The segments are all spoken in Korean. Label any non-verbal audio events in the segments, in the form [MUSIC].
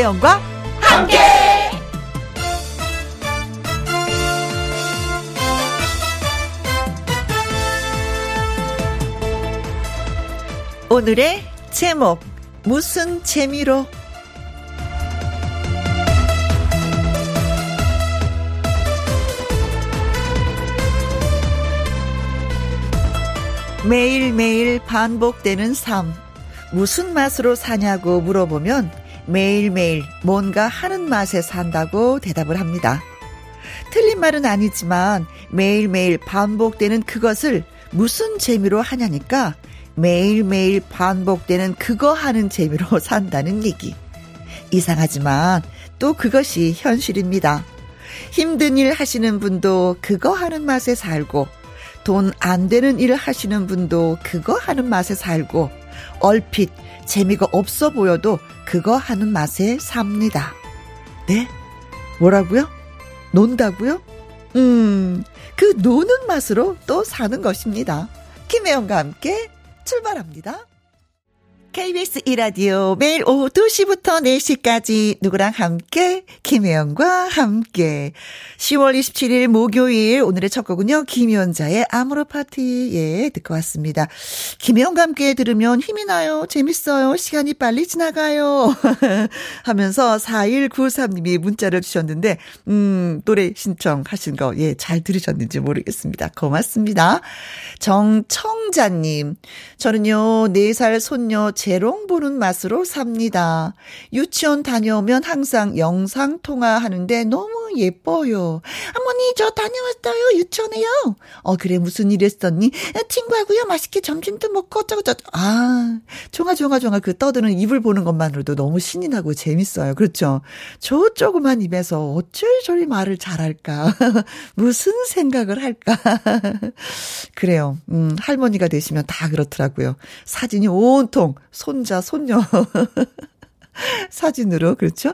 김혜영과 함께. 오늘의 제목 무슨 재미로 매일매일 반복되는 삶 무슨 맛으로 사냐고 물어보면 매일매일 뭔가 하는 맛에 산다고 대답을 합니다. 틀린 말은 아니지만 매일매일 반복되는 그것을 무슨 재미로 하냐니까 매일매일 반복되는 그거 하는 재미로 [LAUGHS] 산다는 얘기. 이상하지만 또 그것이 현실입니다. 힘든 일 하시는 분도 그거 하는 맛에 살고 돈 안 되는 일 하시는 분도 그거 하는 맛에 살고 얼핏 재미가 없어 보여도 그거 하는 맛에 삽니다. 네? 뭐라고요? 논다고요? 음, 그 노는 맛으로 또 사는 것입니다. 김혜영과 함께 출발합니다. KBS 이라디오 매일 오후 2시부터 4시까지 누구랑 함께 김혜영과 함께 10월 27일 목요일 오늘의 첫 곡은요. 김연자의 아모르 파티에 듣고 왔습니다. 김혜영과 함께 들으면 힘이 나요. 재밌어요. 시간이 빨리 지나가요. [LAUGHS] 하면서 4193님이 문자를 주셨는데 음 노래 신청하신 거 예, 잘 들으셨는지 모르겠습니다. 고맙습니다. 정청자님 저는요 4살 손녀 재롱 보는 맛으로 삽니다. 유치원 다녀오면 항상 영상 통화하는데 너무 예뻐요. 어머니 저 다녀왔어요 유치원에요. 어 그래 무슨 일 했었니? 친구하고요 맛있게 점심도 먹고 어쩌고 저쩌고. 아 종아 종아 종아 그 떠드는 입을 보는 것만으로도 너무 신이 나고 재밌어요. 그렇죠? 저 조그만 입에서 어쩔 저리 말을 잘할까? [LAUGHS] 무슨 생각을 할까? [LAUGHS] 그래요. 음 할머니가 되시면 다 그렇더라고요. 사진이 온통 손자, 손녀. [LAUGHS] 사진으로, 그렇죠?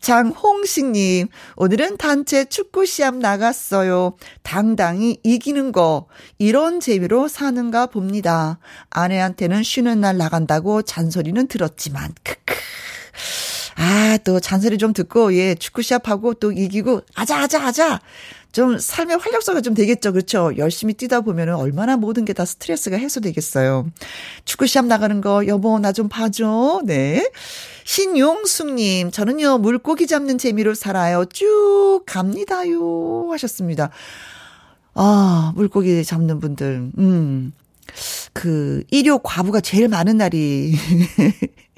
장홍식님, 오늘은 단체 축구 시합 나갔어요. 당당히 이기는 거, 이런 재미로 사는가 봅니다. 아내한테는 쉬는 날 나간다고 잔소리는 들었지만, 크크. 아, 또 잔소리 좀 듣고, 예, 축구 시합하고 또 이기고, 아자, 아자, 아자. 좀 삶의 활력소가 좀 되겠죠. 그렇죠. 열심히 뛰다 보면은 얼마나 모든 게 다 스트레스가 해소되겠어요. 축구 시합 나가는 거 여보 나 좀 봐줘. 네. 신용숙 님 저는요 물고기 잡는 재미로 살아요. 쭉 갑니다요 하셨습니다. 아 물고기 잡는 분들 음. 그 일요 과부가 제일 많은 날이 [LAUGHS]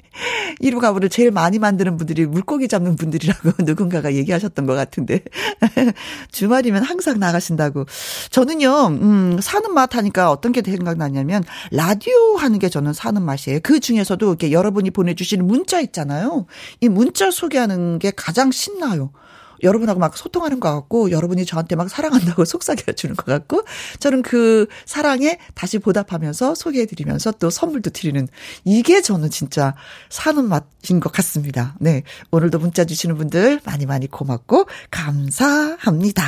이루 가부를 제일 많이 만드는 분들이 물고기 잡는 분들이라고 [LAUGHS] 누군가가 얘기하셨던 것 같은데. [LAUGHS] 주말이면 항상 나가신다고. 저는요, 음, 사는 맛 하니까 어떤 게 생각나냐면, 라디오 하는 게 저는 사는 맛이에요. 그 중에서도 이렇게 여러분이 보내주시는 문자 있잖아요. 이 문자 소개하는 게 가장 신나요. 여러분하고 막 소통하는 것 같고 여러분이 저한테 막 사랑한다고 [LAUGHS] 속삭여 주는 것 같고 저는 그 사랑에 다시 보답하면서 소개해 드리면서 또 선물도 드리는 이게 저는 진짜 사는 맛인 것 같습니다. 네. 오늘도 문자 주시는 분들 많이 많이 고맙고 감사합니다.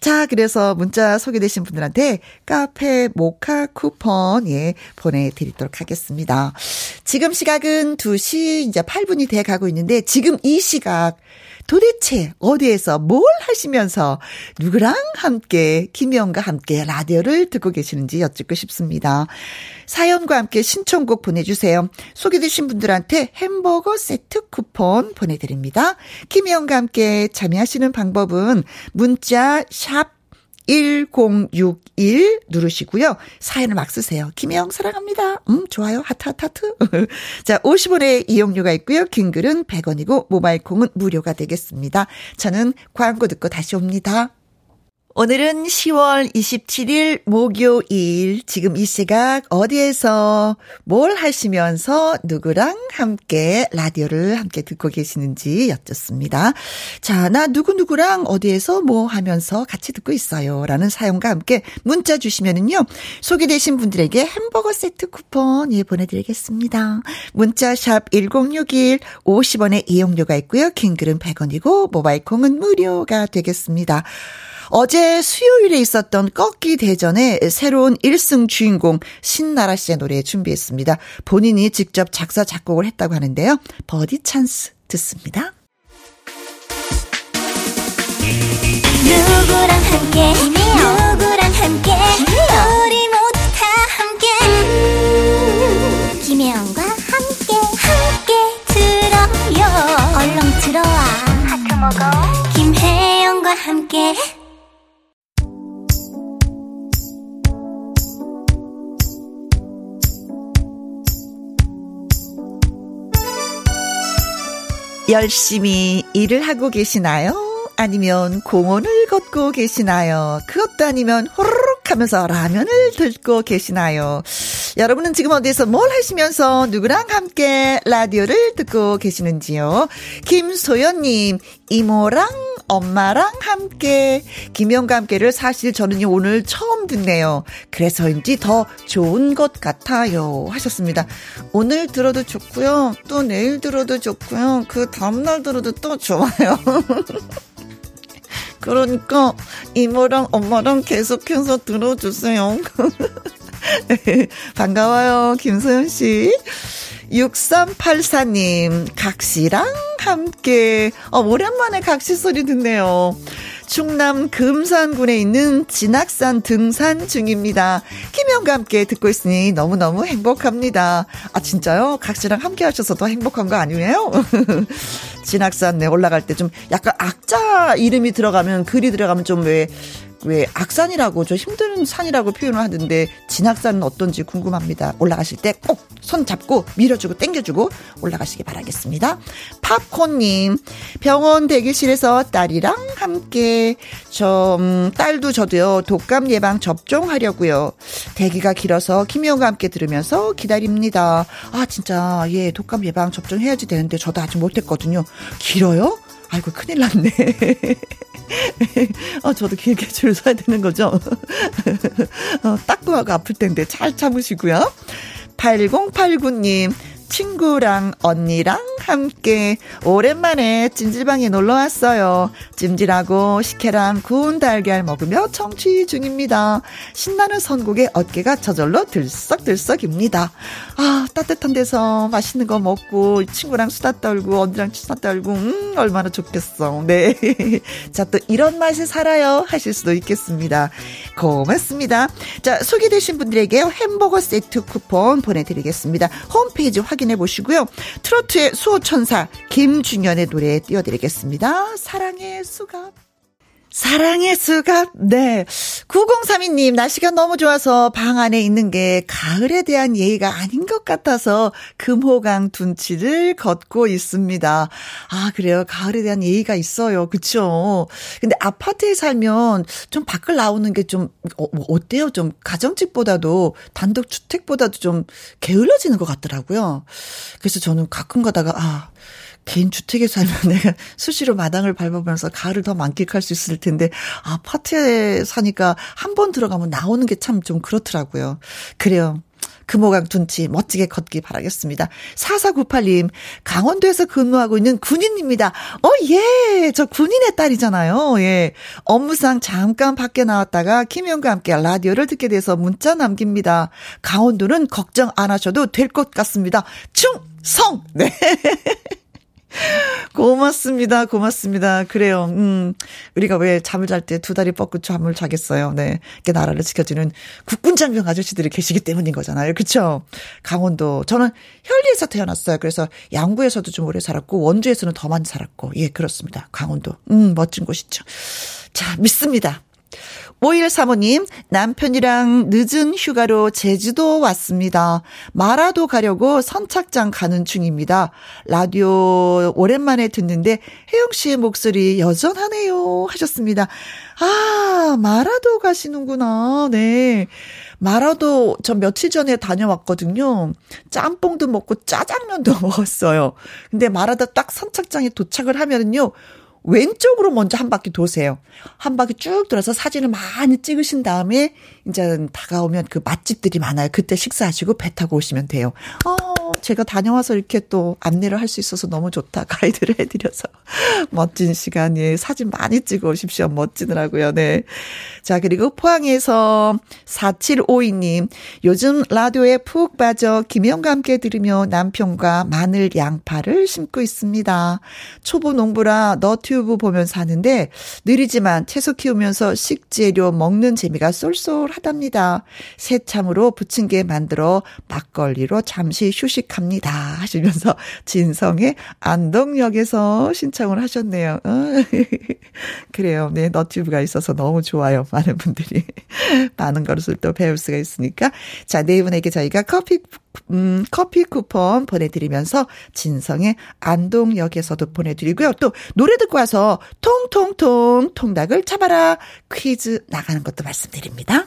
자, 그래서 문자 소개되신 분들한테 카페 모카 쿠폰 예 보내 드리도록 하겠습니다. 지금 시각은 2시 이제 8분이 돼 가고 있는데 지금 이 시각 도대체 어디에서 뭘 하시면서 누구랑 함께 김영과 함께 라디오를 듣고 계시는지 여쭙고 싶습니다. 사연과 함께 신청곡 보내주세요. 소개되신 분들한테 햄버거 세트 쿠폰 보내드립니다. 김영과 함께 참여하시는 방법은 문자 샵 1061 누르시고요. 사연을 막 쓰세요. 김혜영 사랑합니다. 음, 좋아요. 하트, 하트, 하트. [LAUGHS] 자, 50원의 이용료가 있고요. 긴 글은 100원이고 모바일 콩은 무료가 되겠습니다. 저는 광고 듣고 다시 옵니다. 오늘은 10월 27일 목요일 지금 이 시각 어디에서 뭘 하시면서 누구랑 함께 라디오를 함께 듣고 계시는지 여쭙습니다. 자, 나 누구누구랑 어디에서 뭐 하면서 같이 듣고 있어요. 라는 사연과 함께 문자 주시면은요. 소개되신 분들에게 햄버거 세트 쿠폰 예 보내드리겠습니다. 문자 샵 1061 50원의 이용료가 있고요. 킹글은 100원이고 모바일 콩은 무료가 되겠습니다. 어제 수요일에 있었던 꺾기 대전의 새로운 1승 주인공 신나라 씨의 노래 준비했습니다. 본인이 직접 작사 작곡을 했다고 하는데요. 버디 찬스 듣습니다. 누구랑 함께? 누구랑 함께? 우리 모두 다 함께. 음, 김혜영과 함께. 함께 들어요. 얼렁 들어와. 하트 먹어. 김혜영과 함께 열심히 일을 하고 계시나요? 아니면 공원을 걷고 계시나요? 그것도 아니면 호로록 하면서 라면을 들고 계시나요? 여러분은 지금 어디서 뭘 하시면서 누구랑 함께 라디오를 듣고 계시는지요? 김소연님, 이모랑 엄마랑 함께 김영과 함께를 사실 저는 오늘 처음 듣네요. 그래서인지 더 좋은 것 같아요. 하셨습니다. 오늘 들어도 좋고요. 또 내일 들어도 좋고요. 그 다음 날 들어도 또 좋아요. [LAUGHS] 그러니까 이모랑 엄마랑 계속해서 들어주세요. [LAUGHS] 반가워요, 김소연 씨. 6384님, 각시랑 함께, 어, 오랜만에 각시 소리 듣네요. 충남 금산군에 있는 진학산 등산 중입니다. 김영과 함께 듣고 있으니 너무너무 행복합니다. 아, 진짜요? 각시랑 함께 하셔서 더 행복한 거 아니에요? [LAUGHS] 진학산 네, 올라갈 때 좀 약간 악자 이름이 들어가면, 글이 들어가면 좀 왜 왜 악산이라고 저 힘든 산이라고 표현을 하던데 진악산은 어떤지 궁금합니다. 올라가실 때 꼭 손 잡고 밀어주고 땡겨주고 올라가시기 바라겠습니다. 팝콘님 병원 대기실에서 딸이랑 함께 저 음, 딸도 저도요 독감 예방 접종하려고요. 대기가 길어서 김희영과 함께 들으면서 기다립니다. 아 진짜 예 독감 예방 접종해야지 되는데 저도 아직 못했거든요. 길어요? 아이고 큰일 났네. [LAUGHS] 어, 저도 길게 줄 서야 되는 거죠? [LAUGHS] 어, 딱구하고 아플 텐데 잘 참으시고요. 8089님, 친구랑 언니랑 함께 오랜만에 찜질방에 놀러 왔어요. 찜질하고 식혜랑 구운 달걀 먹으며 청취 중입니다. 신나는 선곡에 어깨가 저절로 들썩들썩입니다. 아, 따뜻한 데서 맛있는 거 먹고 친구랑 수다 떨고 언니랑 수다 떨고 음, 얼마나 좋겠어. 네. [LAUGHS] 자, 또 이런 맛이 살아요 하실 수도 있겠습니다. 고맙습니다. 자, 소개되신 분들에게 햄버거 세트 쿠폰 보내 드리겠습니다. 홈페이지 확인해 보시고요. 트로트의 수호천사 김준현의 노래 띄워드리겠습니다. 사랑의 수갑. 사랑의 수갑. 네. 9032님, 날씨가 너무 좋아서 방 안에 있는 게 가을에 대한 예의가 아닌 것 같아서 금호강 둔치를 걷고 있습니다. 아, 그래요. 가을에 대한 예의가 있어요. 그쵸? 근데 아파트에 살면 좀 밖을 나오는 게 좀, 어, 뭐 어때요? 좀 가정집보다도 단독주택보다도 좀 게을러지는 것 같더라고요. 그래서 저는 가끔 가다가, 아, 개인 주택에 살면 [LAUGHS] 내가 수시로 마당을 밟아보면서 가을을 더 만끽할 수 있을 텐데 아파트에 사니까 한 번 들어가면 나오는 게 참 좀 그렇더라고요. 그래요. 금호강 둔치 멋지게 걷기 바라겠습니다. 4498님, 강원도에서 근무하고 있는 군인입니다. 어, 예, 저 군인의 딸이잖아요. 예. 업무상 잠깐 밖에 나왔다가 김영과 함께 라디오를 듣게 돼서 문자 남깁니다. 강원도는 걱정 안 하셔도 될 것 같습니다. 충성! 네. [LAUGHS] 고맙습니다. 고맙습니다. 그래요. 음, 우리가 왜 잠을 잘 때 두 다리 뻗고 잠을 자겠어요. 네. 이렇게 나라를 지켜주는 국군 장병 아저씨들이 계시기 때문인 거잖아요. 그쵸? 강원도. 저는 현리에서 태어났어요. 그래서 양구에서도 좀 오래 살았고, 원주에서는 더 많이 살았고, 예, 그렇습니다. 강원도. 음, 멋진 곳이죠. 자, 믿습니다. 51 사모님, 남편이랑 늦은 휴가로 제주도 왔습니다. 마라도 가려고 선착장 가는 중입니다. 라디오 오랜만에 듣는데 혜영 씨의 목소리 여전하네요. 하셨습니다. 아, 마라도 가시는구나. 네. 마라도 저 며칠 전에 다녀왔거든요. 짬뽕도 먹고 짜장면도 [LAUGHS] 먹었어요. 근데 마라도 딱 선착장에 도착을 하면은요. 왼쪽으로 먼저 한 바퀴 도세요. 한 바퀴 쭉 돌아서 사진을 많이 찍으신 다음에 이제 다가오면 그 맛집들이 많아요. 그때 식사하시고 배 타고 오시면 돼요. 어, 제가 다녀와서 이렇게 또 안내를 할 수 있어서 너무 좋다. [LAUGHS] 가이드를 해드려서. [LAUGHS] 멋진 시간이에요. 사진 많이 찍어 오십시오. 멋지더라고요. 네. 자, 그리고 포항에서 4752님. 요즘 라디오에 푹 빠져 김영과 함께 들으며 남편과 마늘 양파를 심고 있습니다. 초보 농부라 너튜브 보면서 하는데 느리지만 채소 키우면서 식재료 먹는 재미가 쏠쏠 하답니다. 새참으로 부침개 만들어 막걸리로 잠시 휴식합니다. 하시면서 진성의 안동역에서 신청을 하셨네요. 어. [LAUGHS] 그래요. 네, 너튜브가 있어서 너무 좋아요. 많은 분들이. [LAUGHS] 많은 것을 또 배울 수가 있으니까. 자, 네 분에게 저희가 커피, 음, 커피 쿠폰 보내드리면서 진성의 안동역에서도 보내드리고요. 또 노래 듣고 와서 통통통 통닭을 잡아라 퀴즈 나가는 것도 말씀드립니다.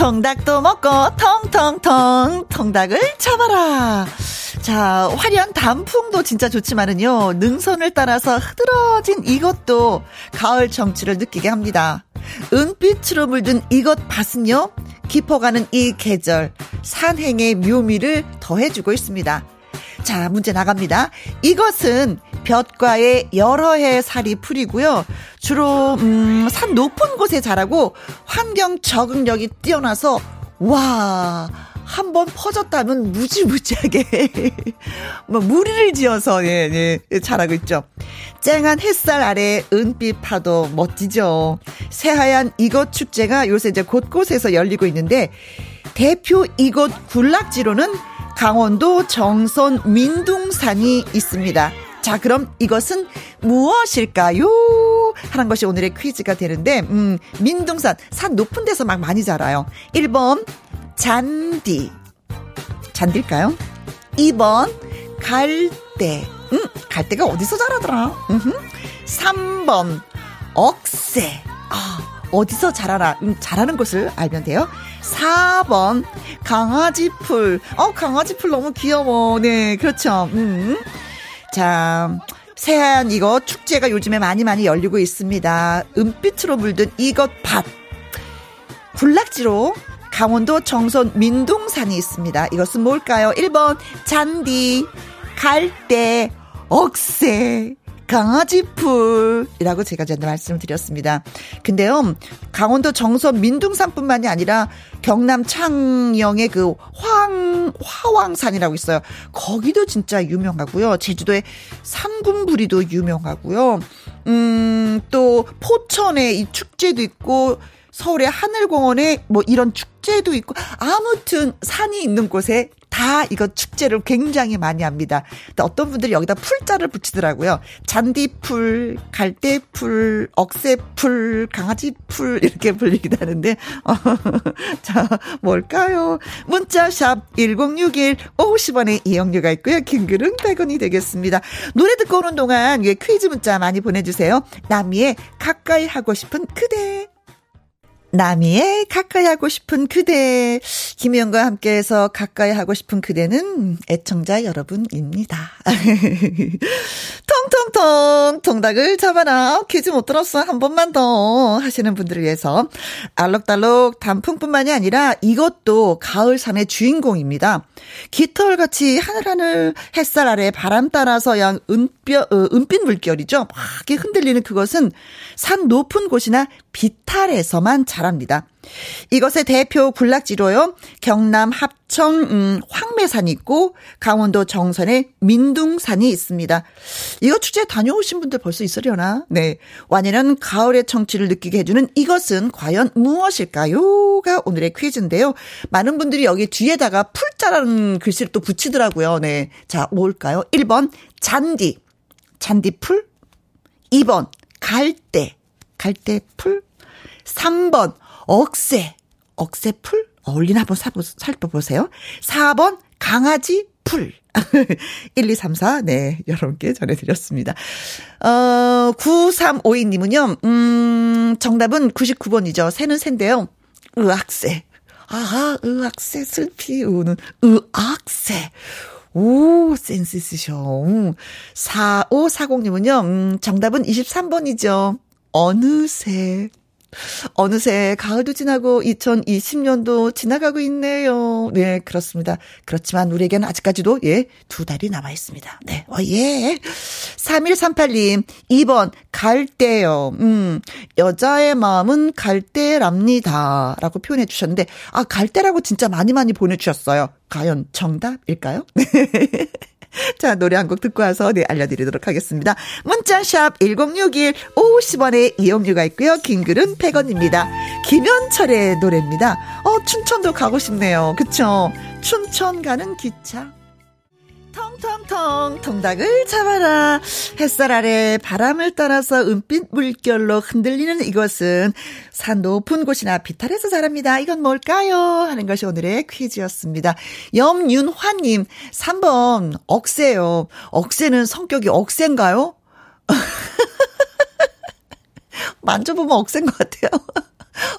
통닭도 먹고 통통통 통닭을 잡아라. 자, 화려한 단풍도 진짜 좋지만은요, 능선을 따라서 흐드러진 이것도 가을 정취를 느끼게 합니다. 은빛으로 물든 이것 밭은요, 깊어가는 이 계절, 산행의 묘미를 더해주고 있습니다. 자, 문제 나갑니다. 이것은 볕과의 여러 해 살이 풀이고요. 주로 음, 산 높은 곳에 자라고 환경 적응력이 뛰어나서 와 한번 퍼졌다면 무지무지하게 [LAUGHS] 뭐 무리를 지어서 예, 예, 자라고 있죠. 쨍한 햇살 아래 은빛 파도 멋지죠. 새하얀 이것 축제가 요새 이제 곳곳에서 열리고 있는데 대표 이곳 군락지로는 강원도 정선 민둥산이 있습니다. 자, 그럼 이것은 무엇일까요? 하는 것이 오늘의 퀴즈가 되는데, 음, 민둥산, 산 높은 데서 막 많이 자라요. 1번, 잔디. 잔디일까요? 2번, 갈대. 음, 갈대가 어디서 자라더라? 음흠. 3번, 억새. 아, 어디서 자라나, 음, 자라는 곳을 알면 돼요. 4번, 강아지 풀. 어, 강아지 풀 너무 귀여워. 네, 그렇죠. 음. 자, 새하얀 이것 축제가 요즘에 많이 많이 열리고 있습니다. 은빛으로 물든 이것 밭. 군락지로 강원도 정선 민둥산이 있습니다. 이것은 뭘까요? 1번 잔디, 갈대, 억새, 강아지풀이라고 제가 전에 말씀을 드렸습니다. 근데요, 강원도 정선 민둥산뿐만이 아니라 경남 창녕의 그 황, 화왕산이라고 있어요. 거기도 진짜 유명하고요. 제주도의 삼군부리도 유명하고요. 음, 또 포천에 이 축제도 있고, 서울의 하늘공원에 뭐 이런 축제도 있고 아무튼 산이 있는 곳에 다 이거 축제를 굉장히 많이 합니다. 어떤 분들이 여기다 풀자를 붙이더라고요. 잔디풀, 갈대풀, 억새풀, 강아지풀 이렇게 불리기도 하는데 어, [LAUGHS] 자 뭘까요? 문자샵 1061 50원의 이용료가 있고요. 긴글은 100원이 되겠습니다. 노래 듣고 오는 동안 퀴즈 문자 많이 보내주세요. 남이의 가까이 하고 싶은 그대. 나미의 가까이 하고 싶은 그대. 김희영과 함께해서 가까이 하고 싶은 그대는 애청자 여러분입니다. [LAUGHS] 통통통 통닭을 잡아라. 퀴즈 못 들었어. 한 번만 더 하시는 분들을 위해서 알록달록 단풍뿐만이 아니라 이것도 가을산의 주인공입니다. 깃털같이 하늘하늘 햇살 아래 바람 따라서 양 은뼈, 어, 은빛 물결이죠. 막 흔들리는 그것은 산 높은 곳이나 비탈에서만 자랍니다. 이것의 대표 군락지로요. 경남 합청 음, 황매산이 있고 강원도 정선에 민둥산이 있습니다. 이거 축제 다녀오신 분들 벌써 있으려나? 네. 완연한 가을의 청취를 느끼게 해주는 이것은 과연 무엇일까요?가 오늘의 퀴즈인데요. 많은 분들이 여기 뒤에다가 풀자라는 글씨를 또 붙이더라고요. 네. 자, 뭘까요? 1번 잔디. 잔디풀. 2번 갈대. 갈대풀. 3번 억새. 억새풀? 어울리나 한번 살펴보세요. 4번 강아지 풀. [LAUGHS] 1234, 네, 여러분께 전해드렸습니다. 어, 9352님은요, 음, 정답은 99번이죠. 새는 새인데요. 의학새. 아, 의학새, 슬피 우는 의학새. 오, 센스 있으셔. 4540님은요, 음, 정답은 23번이죠. 어느새. 어느새 가을도 지나고 2020년도 지나가고 있네요. 네, 그렇습니다. 그렇지만 우리에게는 아직까지도 예, 두 달이 남아 있습니다. 네. 어, 예. 3138님, 2번 갈대요. 음. 여자의 마음은 갈대랍니다. 라고 표현해 주셨는데 아, 갈대라고 진짜 많이 많이 보내 주셨어요. 과연 정답일까요? [LAUGHS] 네. [LAUGHS] 자, 노래 한 곡 듣고 와서 네, 알려드리도록 하겠습니다. 문자샵 1061 50원의 이용료가 있고요. 긴 글은 100원입니다. 김현철의 노래입니다. 어, 춘천도 가고 싶네요. 그쵸? 춘천 가는 기차. 텅텅텅 통닭을 잡아라. 햇살 아래 바람을 따라서 은빛 물결로 흔들리는 이곳은 산 높은 곳이나 비탈에서 자랍니다. 이건 뭘까요? 하는 것이 오늘의 퀴즈였습니다. 염윤화님, 3번 억새요. 억새는 성격이 억새인가요? [LAUGHS] 만져보면 억새인 것 같아요.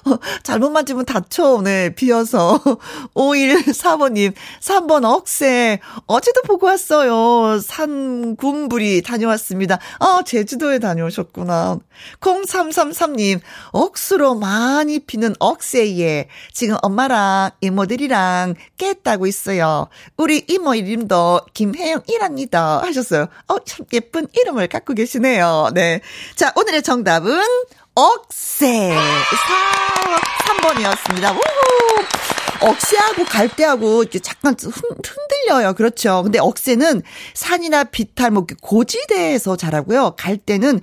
어, 잘못 만지면 다쳐, 네, 비어서. [LAUGHS] 5145님, 3번 억새. 어제도 보고 왔어요. 산군부리 다녀왔습니다. 아, 제주도에 다녀오셨구나. 0333님, 억수로 많이 피는 억새에 지금 엄마랑 이모들이랑 깼다고 있어요. 우리 이모 이름도 김혜영이랍니다. 하셨어요. 어, 참 예쁜 이름을 갖고 계시네요. 네. 자, 오늘의 정답은 억새. 4, 3번이었습니다. 우후. 억새하고 갈대하고 이렇게 잠깐 흔들려요. 그렇죠. 근데 억새는 산이나 비탈, 뭐 고지대에서 자라고요. 갈대는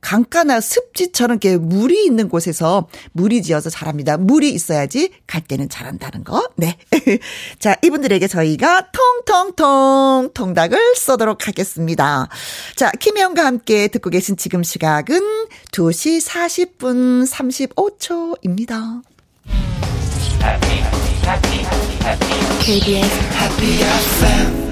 강가나 습지처럼 이렇게 물이 있는 곳에서 물이 지어서 자랍니다. 물이 있어야지 갈 때는 자란다는 거. 네. 자, 이분들에게 저희가 통통통 통닭을 쏘도록 하겠습니다. 자, 김혜영과 함께 듣고 계신 지금 시각은 2시 40분 35초입니다. KBS Happy FM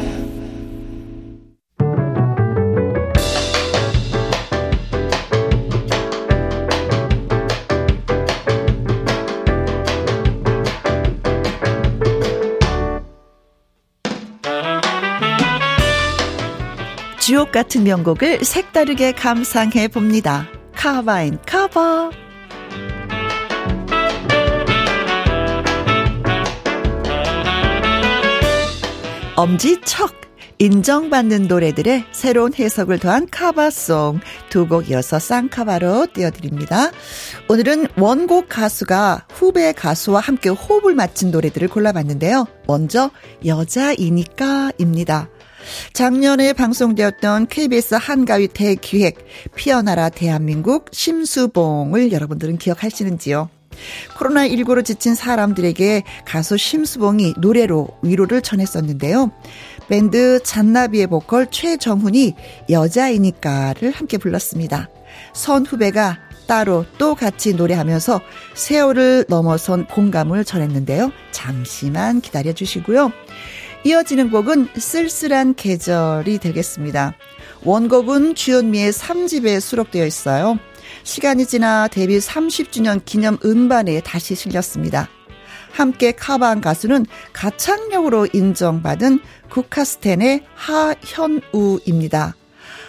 주옥 같은 명곡을 색다르게 감상해 봅니다. 카바인 카바. 엄지척 인정받는 노래들의 새로운 해석을 더한 카바송 두 곡 이어서 쌍카바로 띄워드립니다. 오늘은 원곡 가수가 후배 가수와 함께 호흡을 맞춘 노래들을 골라봤는데요. 먼저 여자이니까입니다. 작년에 방송되었던 KBS 한가위 대기획 피어나라 대한민국 심수봉을 여러분들은 기억하시는지요? 코로나19로 지친 사람들에게 가수 심수봉이 노래로 위로를 전했었는데요. 밴드 잔나비의 보컬 최정훈이 여자이니까를 함께 불렀습니다. 선 후배가 따로 또 같이 노래하면서 세월을 넘어선 공감을 전했는데요. 잠시만 기다려 주시고요. 이어지는 곡은 쓸쓸한 계절이 되겠습니다. 원곡은 주현미의 3집에 수록되어 있어요. 시간이 지나 데뷔 30주년 기념 음반에 다시 실렸습니다. 함께 카바한 가수는 가창력으로 인정받은 국카스텐의 하현우입니다.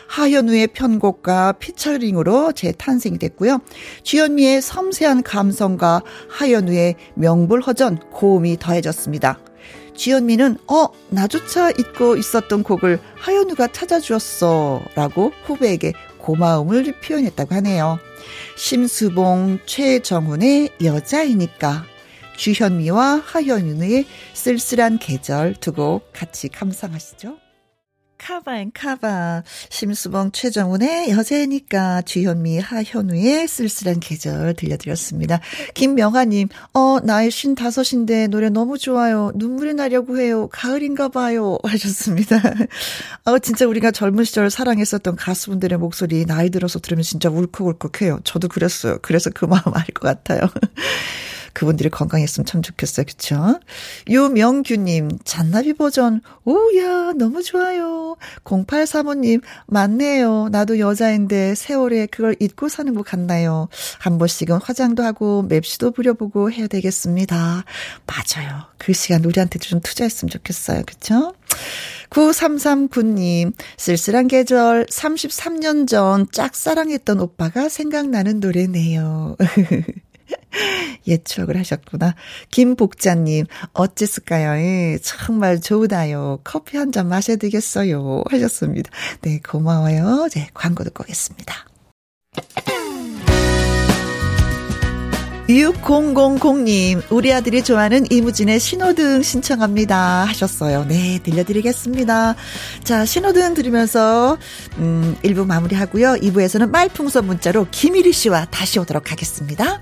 하현우의 편곡과 피처링으로 재탄생이 됐고요. 주현미의 섬세한 감성과 하현우의 명불허전 고음이 더해졌습니다. 지연미는 어 나조차 잊고 있었던 곡을 하연우가 찾아주었어 라고 후배에게 고마움을 표현했다고 하네요. 심수봉 최정훈의 여자이니까 주현미와 하연우의 쓸쓸한 계절 두고 같이 감상하시죠. 카바앤 카바 심수봉 최정훈의 여자니까 주현미 하현우의 쓸쓸한 계절 들려드렸습니다. 김명아님 어 나이 쉰 다섯인데 노래 너무 좋아요. 눈물이 나려고 해요. 가을인가 봐요 하셨습니다. 어 진짜 우리가 젊은 시절 사랑했었던 가수분들의 목소리 나이 들어서 들으면 진짜 울컥울컥해요. 저도 그랬어요. 그래서 그 마음 알 것 같아요. 그분들이 건강했으면 참 좋겠어요. 그쵸? 유명규님, 잔나비 버전, 오야, 너무 좋아요. 0835님, 맞네요. 나도 여자인데 세월에 그걸 잊고 사는 것 같나요? 한 번씩은 화장도 하고 맵시도 부려보고 해야 되겠습니다. 맞아요. 그 시간 우리한테 좀 투자했으면 좋겠어요. 그쵸? 9339님, 쓸쓸한 계절 33년 전 짝사랑했던 오빠가 생각나는 노래네요. [LAUGHS] [LAUGHS] 옛 추억을 하셨구나. 김복자님, 어쨌을까요? 예, 정말 좋다요. 커피 한 잔 마셔야 되겠어요. 하셨습니다. 네, 고마워요. 네, 광고 듣고 오겠습니다. 6000님, 우리 아들이 좋아하는 이무진의 신호등 신청합니다. 하셨어요. 네, 들려드리겠습니다. 자, 신호등 들으면서, 음, 1부 마무리 하고요. 2부에서는 말풍선 문자로 김일희 씨와 다시 오도록 하겠습니다.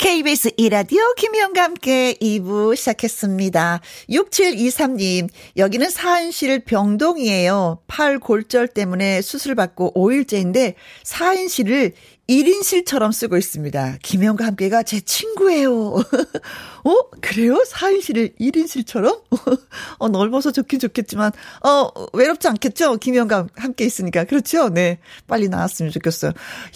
KBS 이라디오 김희영과 함께 2부 시작했습니다. 6723님, 여기는 사인실 병동이에요. 팔 골절 때문에 수술받고 5일째인데 사인실을 1인실처럼 쓰고 있습니다. 김영과 함께가 제 친구예요. [LAUGHS] 어? 그래요? 4인실을 1인실처럼? [LAUGHS] 어, 넓어서 좋긴 좋겠지만, 어, 외롭지 않겠죠? 김영과 함께 있으니까. 그렇죠? 네. 빨리 나왔으면 좋겠어요.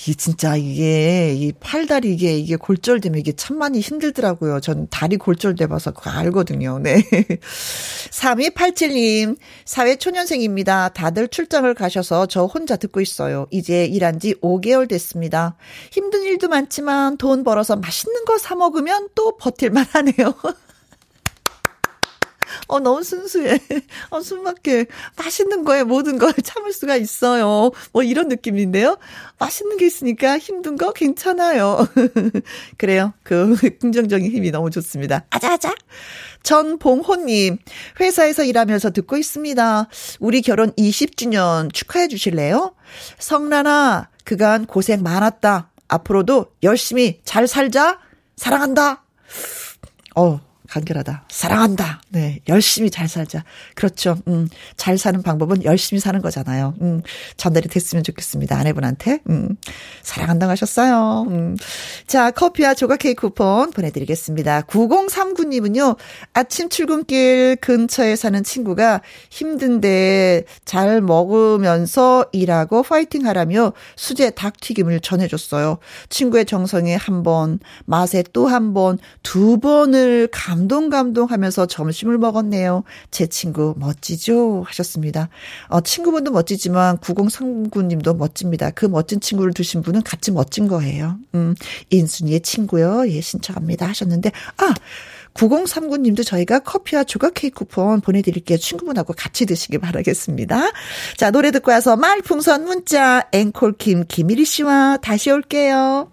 이 진짜 이게, 이 팔다리 이게, 이게 골절되면 이게 참 많이 힘들더라고요. 전 다리 골절돼 봐서 그거 알거든요. 네. [LAUGHS] 3287님, 사회초년생입니다. 다들 출장을 가셔서 저 혼자 듣고 있어요. 이제 일한 지 5개월 됐습니다. 힘든 일도 많지만 돈 벌어서 맛있는 거 사 먹으면 또 버틸만 하네요. [LAUGHS] 어, 너무 순수해. 어, 숨막혀. 맛있는 거에 모든 걸 참을 수가 있어요. 뭐 이런 느낌인데요. 맛있는 게 있으니까 힘든 거 괜찮아요. [LAUGHS] 그래요. 그 [LAUGHS] 긍정적인 힘이 너무 좋습니다. 아자아자. 전봉호님, 회사에서 일하면서 듣고 있습니다. 우리 결혼 20주년 축하해 주실래요? 성란아, 그간 고생 많았다. 앞으로도 열심히 잘 살자. 사랑한다. 어, 간결하다. 사랑한다. 네. 열심히 잘 살자. 그렇죠. 음, 잘 사는 방법은 열심히 사는 거잖아요. 음, 전달이 됐으면 좋겠습니다. 아내분한테. 음, 사랑한다고 하셨어요. 음. 자, 커피와 조각 케이크 쿠폰 보내드리겠습니다. 9039님은요, 아침 출근길 근처에 사는 친구가 힘든데 잘 먹으면서 일하고 파이팅 하라며 수제 닭튀김을 전해줬어요. 친구의 정성에 한 번, 맛에 또 한 번, 두 번을 감 감동 감동하면서 점심을 먹었네요. 제 친구 멋지죠? 하셨습니다. 어, 친구분도 멋지지만 9039님도 멋집니다. 그 멋진 친구를 두신 분은 같이 멋진 거예요. 음, 인순이의 친구요. 예, 신청합니다. 하셨는데, 아! 9039님도 저희가 커피와 조각 케이크 쿠폰 보내드릴게요. 친구분하고 같이 드시길 바라겠습니다. 자, 노래 듣고 와서 말풍선 문자, 앵콜킴 김일희 씨와 다시 올게요.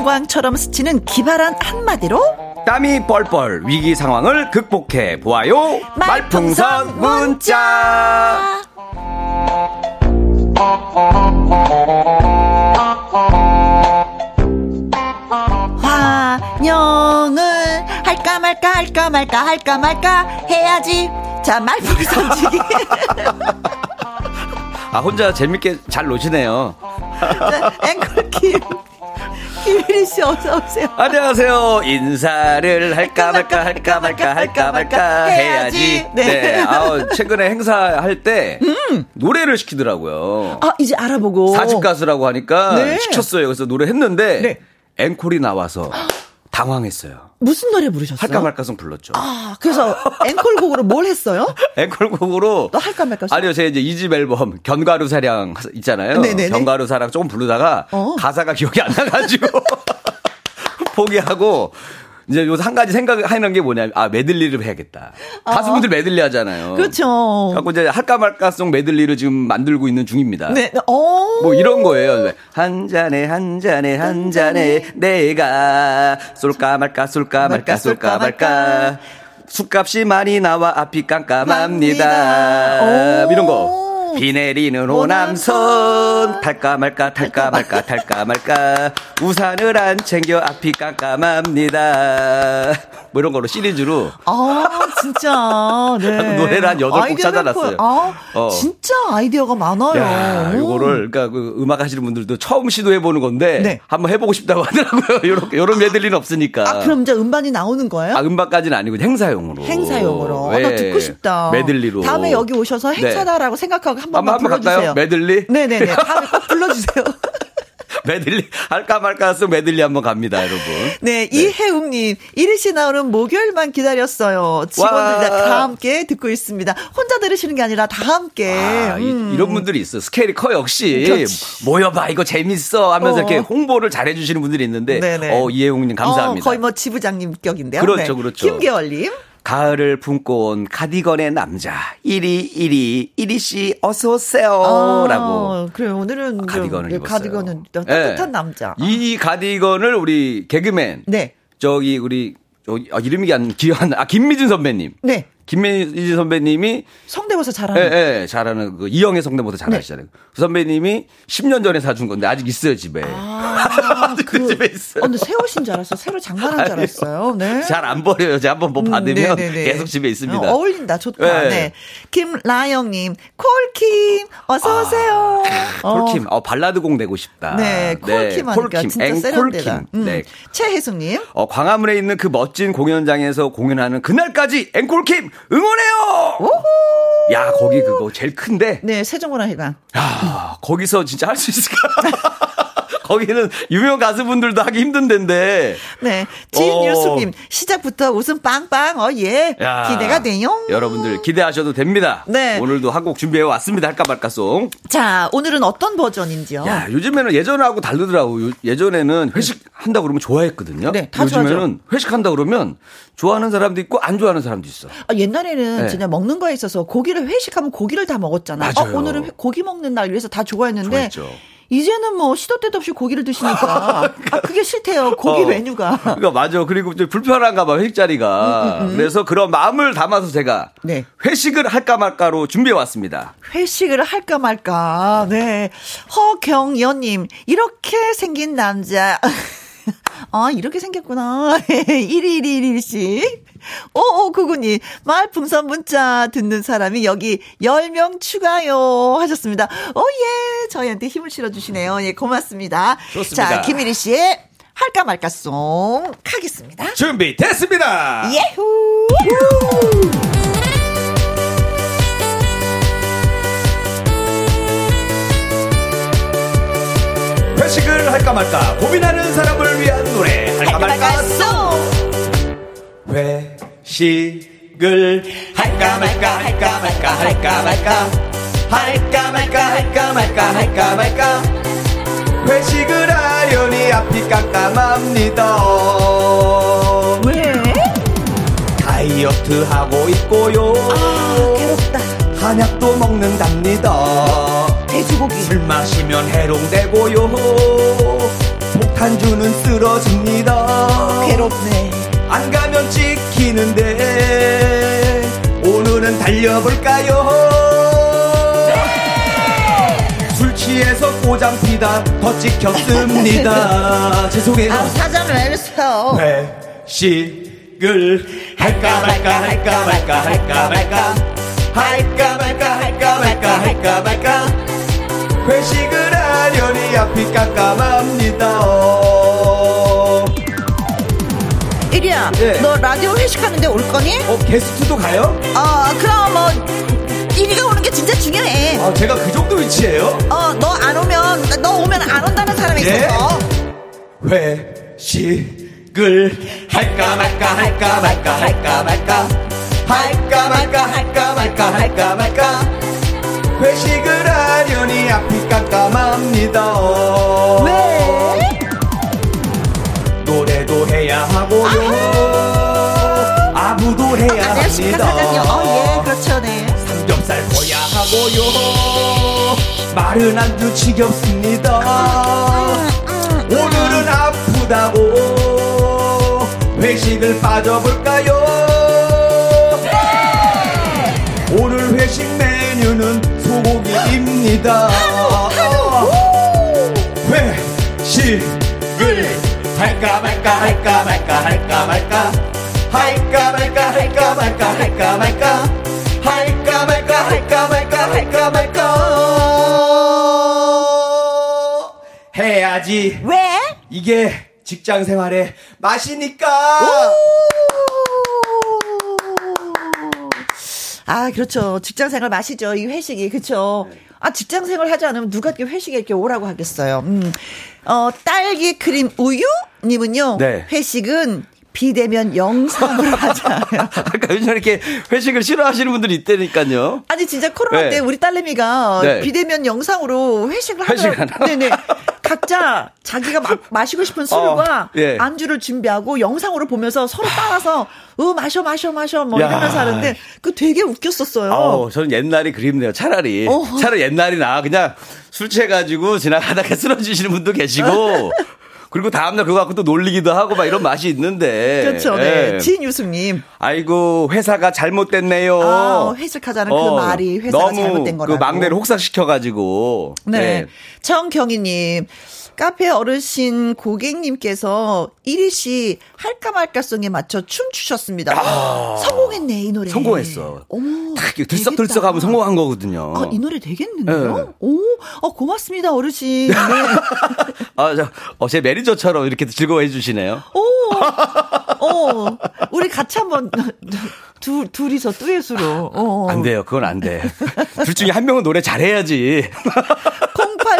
섬광처럼 스치는 기발한 한마디로 땀이 뻘뻘 위기 상황을 극복해 보아요. 말풍선 문자. 환영을 할까 말까 할까 말까 할까 말까 해야지. 자 말풍선 지기. [LAUGHS] 아 혼자 재밌게 잘 노시네요. 자, 앵콜 김. 김일희 씨 어서 오세요. 안녕하세요. 인사를 할까 말까 할까 말까 할까 말까 해야지. 네. 네. 아, 최근에 행사할 때 노래를 시키더라고요. 아 이제 알아보고. 사집 가수라고 하니까 네. 시켰어요. 그래서 노래 했는데 네. 앵콜이 나와서 당황했어요. 무슨 노래 부르셨어요? 할까 말까송 불렀죠. 아 그래서 앵콜곡으로 뭘 했어요? [LAUGHS] 앵콜곡으로 또 할까 말까? 아니요, 제 이제 이집 앨범 견과류 사랑 있잖아요. 네네네. 견과류 사랑 조금 부르다가 어. 가사가 기억이 안 나가지고 [LAUGHS] 포기하고 이제 요새 한 가지 생각하는 게 뭐냐면 아 메들리를 해야겠다. 가수분들 메들리 하잖아요. 어. 그렇죠. 갖고 이제 할까 말까송 메들리를 지금 만들고 있는 중입니다. 네. 어. 뭐 이런 거예요. 한 잔에 한 잔에 한 잔에 내가 쏠까 말까 쏠까 말까 쏠까 말까 술값이 많이 나와 앞이 깜깜합니다. 오. 이런 거. 비 내리는 호남선 탈까 말까 탈까 말까 탈까 말까 우산을 안 챙겨 앞이 깜깜합니다. 뭐 이런 거로 시리즈로 아, 진짜. 네. [LAUGHS] 노래를 한 여덟 곡 찾아놨어요. 래퍼. 아, 어. 진짜 아이디어가 많아요. 야, 이거를 그러니까 그 음악 하시는 분들도 처음 시도해 보는 건데 네. 한번 해보고 싶다고 [LAUGHS] 하더라고요. 요런 요런 메들리는 없으니까. 아, 그럼 이제 음반이 나오는 거예요? 아, 음반까지는 아니고 행사용으로. 행사용으로. 아, 예. 나 듣고 싶다. 메들리로. 다음에 여기 오셔서 네. 행사다라고 생각하고 한 번만 한번. 갈까요? 메들리? 네네네. 다음에 꼭 불러주세요. [LAUGHS] 메들리 할까 말까 써 메들리 한번 갑니다, 여러분. 네, 이혜웅님, 이리 씨 나오는 목요일만 기다렸어요. 직원들 와. 다 함께 듣고 있습니다. 혼자 들으시는 게 아니라 다 함께. 아, 음. 이, 런 분들이 있어. 스케일이 커 역시. 그렇지. 모여봐 이거 재밌어 하면서 어. 이렇게 홍보를 잘 해주시는 분들이 있는데, 네네. 어 이혜웅님 감사합니다. 어, 거의 뭐 지부장님 격인데요. 그렇죠, 네. 그렇죠. 김계월님. 가을을 품고 온 가디건의 남자 이리 이리 이리 씨 어서 아, 오세요라고 그래 오늘은 좀, 가디건을 네, 입었어요. 가디건은 또 따뜻한 네. 남자. 이 가디건을 우리 개그맨 네. 저기 우리 저기 아, 이름이 안 기억 안 나. 아 김미진 선배님. 네. 김미진 선배님이 성대모사 예, 잘하는. 예, 잘하는 그 이영애 성대모사 잘하시잖아요. 그 선배님이 10년 전에 사준 건데 아직 있어요 집에. 아, [LAUGHS] 아직도 집에 있어요. 어, 근데 새 옷인 줄 알았어. 새로 장만한 줄. 알았어요. 네. 잘 안 버려요. 제가 한번 뭐 음, 받으면 네네네. 계속 집에 있습니다. 어, 어울린다. 좋다. 네. 네. 김라영님, 콜킴, 어서 오세요. 콜킴, 어, 발라드 곡 내고 싶다. 네, 콜킴 하니까 콜킴, 진짜. 세련되다. 음. 네. 최혜숙님, 어, 광화문에 있는 그 멋진 공연장에서 공연하는 그날까지 앵콜킴 응원해요! 야, 거기 그거 제일 큰데, 네, 세종문화회관. 야, 거기서 진짜 할 수 있을까? [LAUGHS] 거기는 유명 가수분들도 하기 힘든 데인데. 네, 어. 지인유숙님, 시작부터 웃음 빵빵, 어, 예. 야, 기대가 돼요. 여러분들 기대하셔도 됩니다. 네. 오늘도 한 곡 준비해 왔습니다. 할까 말까송. 자, 오늘은 어떤 버전인지요? 야, 요즘에는 예전하고 다르더라고. 요- 예전에는 회식 한다 그러면 좋아했거든요. 네, 다 요즘에는 회식한다 그러면 좋아하는 사람도 있고 안 좋아하는 사람도 있어. 아, 옛날에는 네. 진짜 먹는 거에 있어서 고기를 회식하면 고기를 다 먹었잖아요. 맞아요. 어, 오늘은 회- 고기 먹는 날 이래서 다 좋아했는데 좋아했죠. 이제는 뭐 시도 때도 없이 고기를 드시니까 [LAUGHS] 아, 그게 싫대요. 고기 어. 메뉴가. 그러니까 맞아. 그리고 좀 불편한가 봐, 회식 자리가. 그래서 그런 마음을 담아서 제가 네. 회식을 할까 말까로 준비해 왔습니다. 회식을 할까 말까. 네. 허경연님, 이렇게 생긴 남자. [LAUGHS] 아, 이렇게 생겼구나. [LAUGHS] 11111씩. 오오구구님, 말풍선 문자 듣는 사람이 여기 10명 추가요. 하셨습니다. 오, 예. 저희한테 힘을 실어주시네요. 예, 고맙습니다. 좋습니다. 자, 김일희 씨의 할까 말까송 하겠습니다. 준비됐습니다. 예후! 회식을 할까 말까 고민하는 사람을 위한 노래 할까 말까 회식을 할까 말까 할까 말까 할까 말까 할까 말까 할까 말까 할까 말까 회식을 하려니 앞이 깜깜합니다 왜? 다이어트 하고 있고요 아, 괴롭다. 한약도 먹는답니다 돼지고기. 술 마시면 해롱되고요 폭탄주는 쓰러집니다 괴롭네. 안 가면 찍히는데 오늘은 달려볼까요 술 취해서 꼬장 피다 더 찍혔습니다 [LAUGHS] 죄송해요 아, 사전을 내렸어요. 회식을 할까 말까 할까 말까 할까 말까 할까 말까 할까 말까 할까 말까 회식을 하려니 앞이 깜깜합니다 이리야, 네. 너 라디오 회식하는데 올 거니? 어 게스트도 가요? 어, 그럼 뭐, 이리가 오는 게 진짜 중요해. 아 제가 그 정도 위치예요? 어, 너 안 오면, 너 오면 안 온다는 사람이 예? 있어서. 회식을 할까 말까 할까 말까 할까 말까 할까 말까 할까 말까 할까 말까 회식을 하려니 앞이 깜깜합니다 왜? 노래도 해야 하고요 아무도 해야 안녕하십니까, 사장님. 합니다 어, 예, 그렇죠, 네. 구워야 하고요? 마른 안주 지겹습니다. 오늘은 아프다고 회식을 빠져볼까요? 오늘 회식 메뉴는 소고기입니다. 회식을 할까 말까 할까 말까 할까 말까 할까 말까 할까 말까 할까 말까 해야지 왜? 이게 직장 생활의 맛이니까 아, 그렇죠. 직장 생활 맛이죠. 이 회식이. 그렇죠. 아, 직장 생활 하지 않으면 누가 이렇게 회식에 이렇게 오라고 하겠어요. 음. 어, 딸기 크림 우유 님은요. 네. 회식은 비대면 영상으로 [LAUGHS] 하잖아요. 아까 요즘 이렇게 회식을 싫어하시는 분들이 있다니까요. 아니 진짜 코로나 네. 때 우리 딸내미가 네. 비대면 영상으로 회식을 회식 하더라고. 네네. 각자 자기가 마, 마시고 싶은 술과 어, 예. 안주를 준비하고 영상으로 보면서 서로 따라서 어 마셔 마셔 마셔 뭐 야. 이러면서 하는데 그 되게 웃겼었어요. 아우, 저는 옛날이 그립네요, 차라리. 어. 차라리 옛날이 나. 그냥 술 취해가지고 지나가다가 [LAUGHS] 쓰러지시는 분도 계시고. 그리고 다음날 그거 갖고 또 놀리기도 하고 막 이런 맛이 있는데. 그렇죠. 네. 예. 진유승님. 아이고, 회사가 잘못됐네요. 아, 회식하자는 그 말이 회사가 잘못된 그 거라고. 막내를 혹사시켜가지고. 네. 정경희님. 카페 어르신 고객님께서 이리 씨 할까 말까송에 맞춰 춤추셨습니다. 성공했네 이 노래. 아. 성공했어. 어머. 딱 이렇게 들썩들썩하면 되겠다. 성공한 거거든요. 아, 이 노래 되겠는데요? 네. 오, 어, 고맙습니다, 어르신. [LAUGHS] 네. 아, 저, 어, 제 매니저처럼 이렇게 즐거워해 주시네요. 오, 어, 우리 같이 한번, [LAUGHS] 두, 둘이서 듀엣으로. 어. 안 돼요. 그건 안 돼. 둘 중에 한 명은 노래 잘해야지. [LAUGHS]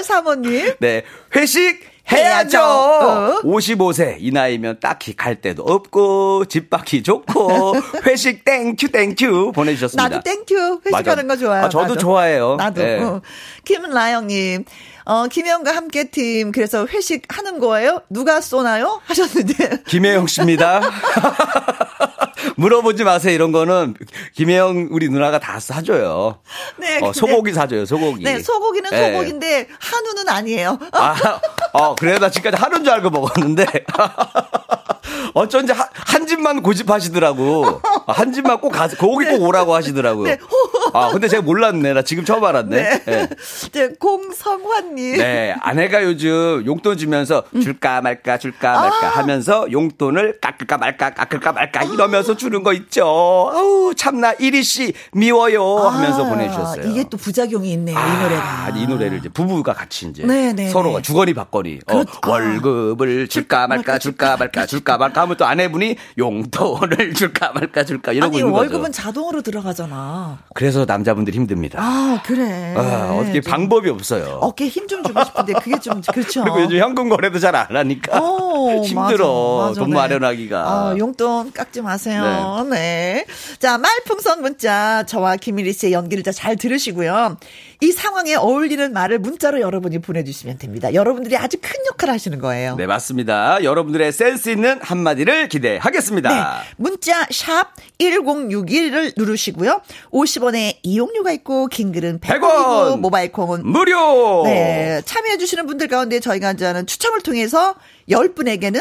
0835님. [LAUGHS] 네. 회식 해야죠. 해야죠. 어. 55세 이 나이면 딱히 갈 데도 없고 집 밖이 좋고 [LAUGHS] 회식 thank you thank you 보내주셨습니다. 나도 Thank you. 회식하는 거. 좋아요. 아, 저도 나도. 좋아해요. 나도. 네. 어. 김라영님. 어, 김혜영과 함께 팀, 그래서 회식 하는 거예요? 누가 쏘나요? 하셨는데. 김혜영 씨입니다. [LAUGHS] 물어보지 마세요. 이런 거는 김혜영 우리 누나가 다 사줘요. 네. 어, 소고기 사줘요. 소고기. 네, 소고기는 네. 소고기인데, 한우는 아니에요. 아, 어, 그래, 나 지금까지 하는 줄 알고 먹었는데. [LAUGHS] 어쩐지 한, 한 집만 고집하시더라고. 한 집만 꼭 가서, 고기 꼭 오라고 하시더라고요. 네, 호, [LAUGHS] 아, 근데 제가 몰랐네. 나 지금 처음 알았네. 네. 네, 공성환님. 네, 아내가 요즘 용돈 주면서 줄까 말까 줄까 말까 아. 하면서 용돈을 깎을까 말까 깎을까 말까 이러면서 주는 거 있죠. 아우 참나 이리 씨 미워요 하면서 아, 보내주셨어요. 이게 또 부작용이 있네요, 이 노래가. 아, 이 노래를 이제 부부가 같이 이제 네, 네, 서로가 네. 주거니 받거니 어, 아. 월급을 줄까 말까 줄까 말까 줄까 말까 하면 또 아내분이 용돈을 [LAUGHS] 줄까 말까 줄까 이러고 아니, 있는 월급은 거죠. 자동으로 들어가잖아. 그래서 남자분들이 힘듭니다. 아, 그래. 아, 어떻게 좀 방법이 없어요. 어깨 힘 좀 주고 싶은데 그게 좀 [LAUGHS] 그렇죠. 그리고 요즘 현금 거래도 잘 안 하니까 어, [LAUGHS] 힘들어 맞아, 맞아, 돈 네. 마련하기가. 아, 용돈 깎지 마세요. 네. 자, 말풍선 문자 저와 김일희 씨의 연기를 다잘 들으시고요. 이 상황에 어울리는 말을 문자로 여러분이 보내주시면 됩니다. 여러분들이 아주 큰 역할을 하시는 거예요. 네 맞습니다. 여러분들의 센스 있는 한마 디를 기대하겠습니다. 네. 문자 샵 1061을 누르시고요. 50원의 이용료가 있고 긴 글은 100원이고 100원. 모바일 콩은 무료. 네. 참여해 주시는 분들 가운데 저희가 이제 하는 추첨을 통해서 10분에게는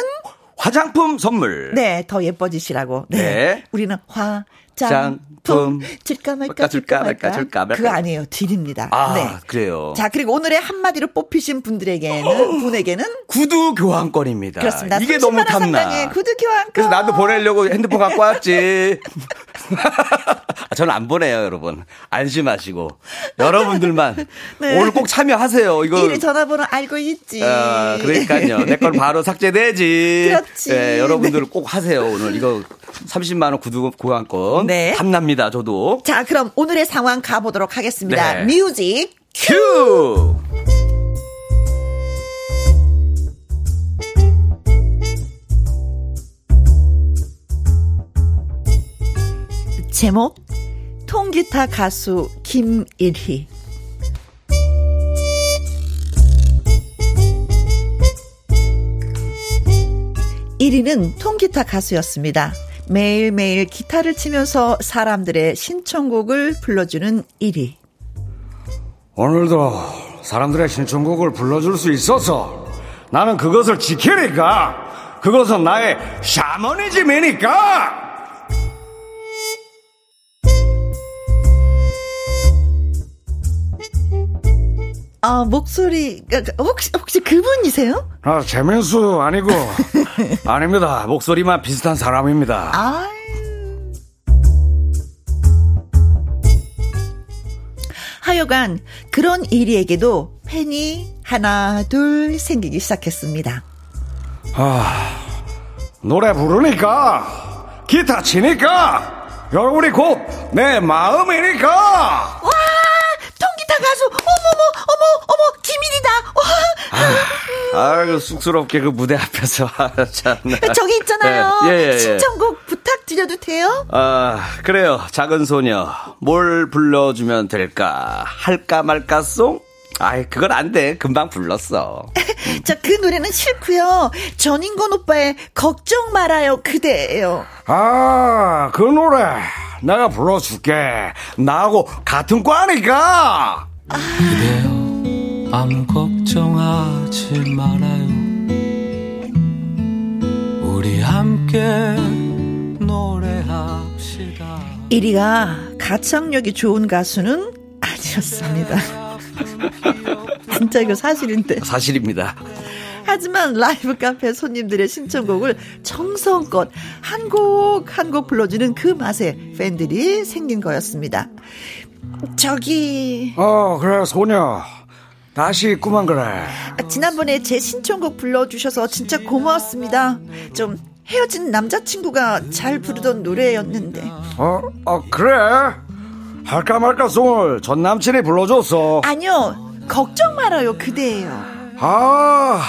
화장품 선물. 네, 더 예뻐지시라고. 네. 네. 우리는 화 장품. 줄까 말까 줄까 말까, 줄까 말까. 그거 아니에요. 드립니다. 아 네. 그래요. 자, 그리고 오늘의 한마디로 뽑히신 분들에게는 분에게는 구두 교환권입니다. 그렇습니다. 이게 30만 너무 원 탐나. 구두 교환권. 그래서 나도 보내려고 핸드폰 갖고 왔지. [LAUGHS] 아, 저는 안 보내요, 여러분. 안심하시고. 여러분들만 [LAUGHS] 네. 오늘 꼭 참여하세요. 이거 이리 전화번호 알고 있지. 아, 그러니까요. 내건 바로 삭제되지. [LAUGHS] 그렇지. 예, 여러분들 꼭 하세요. 오늘 이거 30만 원 구두 교환권 네. 탐납니다. 저도. 자, 그럼 오늘의 상황 가보도록 하겠습니다. 네. 뮤직 큐. 제목 통기타 가수 김일희 일위는 통기타 가수였습니다. 매일매일 기타를 치면서 사람들의 신청곡을 불러주는 1위. 오늘도 사람들의 신청곡을 불러줄 수 있어서 나는 그것을 지키니까 그것은 나의 샤머니즘이니까 아, 목소리, 혹시, 혹시 그분이세요? 아, 재민수 아니고. [LAUGHS] 아닙니다. 목소리만 비슷한 사람입니다. 아 하여간 그런 일이에게도 팬이 하나 둘 생기기 시작했습니다. 노래 부르니까 기타 치니까 여러분이 곧 내 마음이니까. 와 아유, 쑥스럽게 그 무대 앞에서. [LAUGHS] 아, 참나. 저기 있잖아요. 네, 예, 예, 예. 신청곡 부탁드려도 돼요? 아, 그래요. 작은 소녀. 뭘 불러주면 될까? 할까 말까 송? 아이, 그건 안 돼. 금방 불렀어. [LAUGHS] 자 그 노래는 싫고요. 전인권 오빠의 걱정 말아요 그대예요. 아 그 노래 내가 불러줄게 나하고 같은 과니까 아 무 걱정하지 말아요 우리 함께 노래합시다 1위가 가창력이 좋은 가수는 아니었습니다. [LAUGHS] 진짜 이거 사실인데. 사실입니다. 하지만 라이브 카페 손님들의 신청곡을 정성껏 한 곡 한곡 불러주는 그 맛에 팬들이 생긴 거였습니다. 저기 어 그래 소녀 다시 있구만 그래. 아, 지난번에 제 신청곡 불러주셔서 진짜 고마웠습니다. 좀 헤어진 남자친구가 잘 부르던 노래였는데. 어, 어 그래? 할까 말까 송을 전 남친이 불러줬어. 아니요 걱정 말아요 그대예요. 아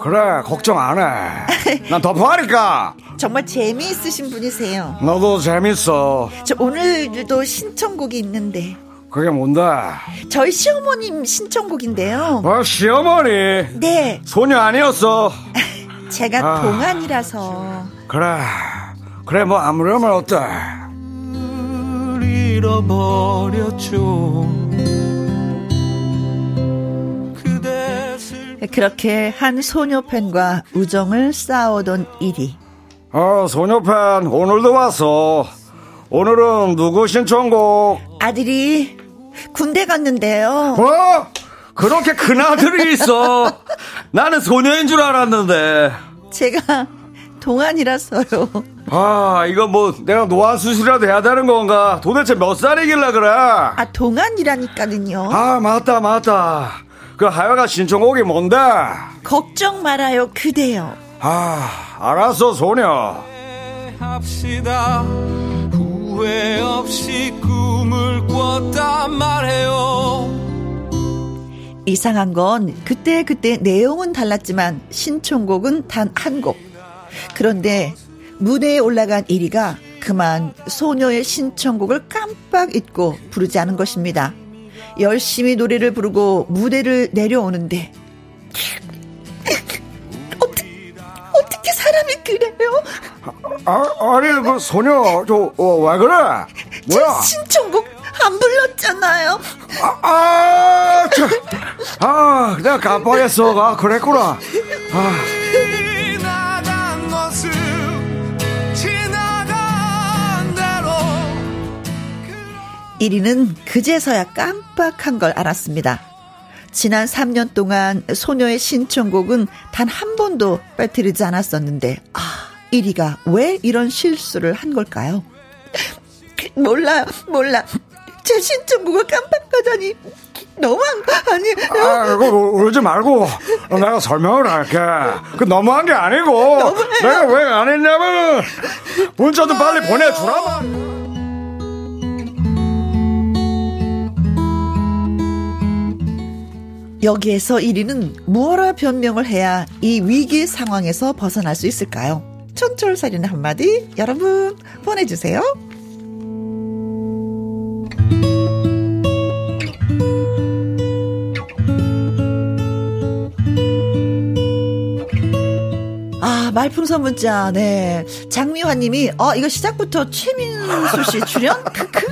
그래 걱정 안 해 난 [LAUGHS] 덮어하니까. 정말 재미있으신 분이세요. 너도 재밌어. 저 오늘도 신청곡이 있는데 그게 뭔데 저희 시어머님 신청곡인데요. 어 시어머니? 네, 소녀 아니었어. [LAUGHS] 제가 아. 동안이라서. 그래. 그래 뭐 아무렴은 어때 잃어버렸죠. 그렇게 한 소녀 팬과 우정을 쌓아오던 일이. 어 소녀팬 오늘도 왔어 오늘은 누구 신청곡? 아들이 군대 갔는데요. 뭐? 그렇게 큰 아들이 있어. 나는 소녀인 줄 알았는데. 제가 동안이라서요. 아, 이거 뭐 내가 노안 수술이라도 해야 되는 건가? 도대체 몇 살이길래 그래? 아, 동안이라니까는요. 아, 맞다, 맞다. 그 하여가 신청곡이 뭔데? 걱정 말아요, 그대요. 아, 알았어, 소녀. 합시다 후회 없이 꿈을 꿨단 말해요 이상한 건 그때 그때 내용은 달랐지만 신청곡은 단 한 곡. 그런데 무대에 올라간 1위가 그만 소녀의 신청곡을 깜빡 잊고 부르지 않은 것입니다. 열심히 노래를 부르고 무대를 내려오는데 [LAUGHS] 어떻게 사람이 그래요? 아, 아니, 그 소녀, 저, 어, 왜 그래? 뭐야? 신청곡 안 불렀잖아요. 아, 아, 저, 아, 내가 깜빡했어. 아, 그랬구나. 아, 지나간 모습 지나간 대로 1위는 그제서야 깜빡한 걸 알았습니다. 지난 3년 동안 소녀의 신청곡은 단 한 번도 빠뜨리지 않았었는데, 아, 1위가 왜 이런 실수를 한 걸까요? 몰라요, 몰라. 제 신청곡을 깜빡하다니. 너무한 거 아니에요? 아, 이거 울지 말고 내가 설명을 할게. 그 너무한 게 아니고 내가 왜 안 했냐면 문자 좀 빨리 보내주라. 여기에서 1위는 무엇라 변명을 해야 이 위기 상황에서 벗어날 수 있을까요? 촌철살인의 한마디 여러분 보내주세요. 아, 말풍선 문자, 네. 장미화 님이, 어, 이거 시작부터 최민수 씨 출연? [LAUGHS] 크크.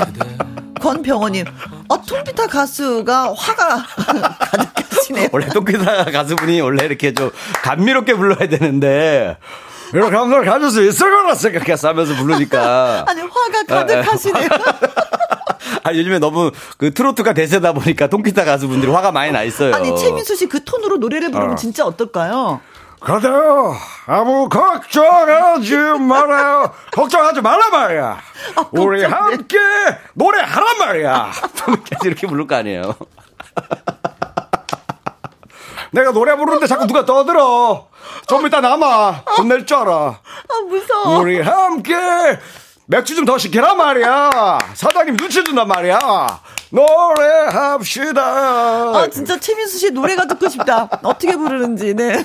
권병호님, 어, 통기타 가수가 화가 [LAUGHS] 가득하시네요. [LAUGHS] 원래 똥기사 가수분이 원래 이렇게 좀 감미롭게 불러야 되는데 이런 감성을 가질 수 있을 거라 생각했어 하면서 부르니까 [LAUGHS] 아니, 화가 가득하시네요. 아 요즘에 너무 그 트로트가 대세다 보니까 통기타 가수분들이 화가 많이 나 있어요. 아니, 최민수 씨 그 톤으로 노래를 부르면 진짜 어떨까요? 그래요. 아무 걱정하지 말아요. [LAUGHS] 걱정하지 말란 말이야. 우리 걱정돼. 함께 노래하란 말이야. [LAUGHS] 이렇게 부를 거 아니에요. 내가 노래 부르는데 자꾸 누가 떠들어. 좀 이따 남아. 돈낼줄 알아. 아, 무서워. 우리 함께 맥주 좀 더 시키란 말이야. 사장님 눈치 준단 말이야. 노래합시다. 아, 진짜 최민수 씨 노래가 듣고 싶다. 어떻게 부르는지, 네.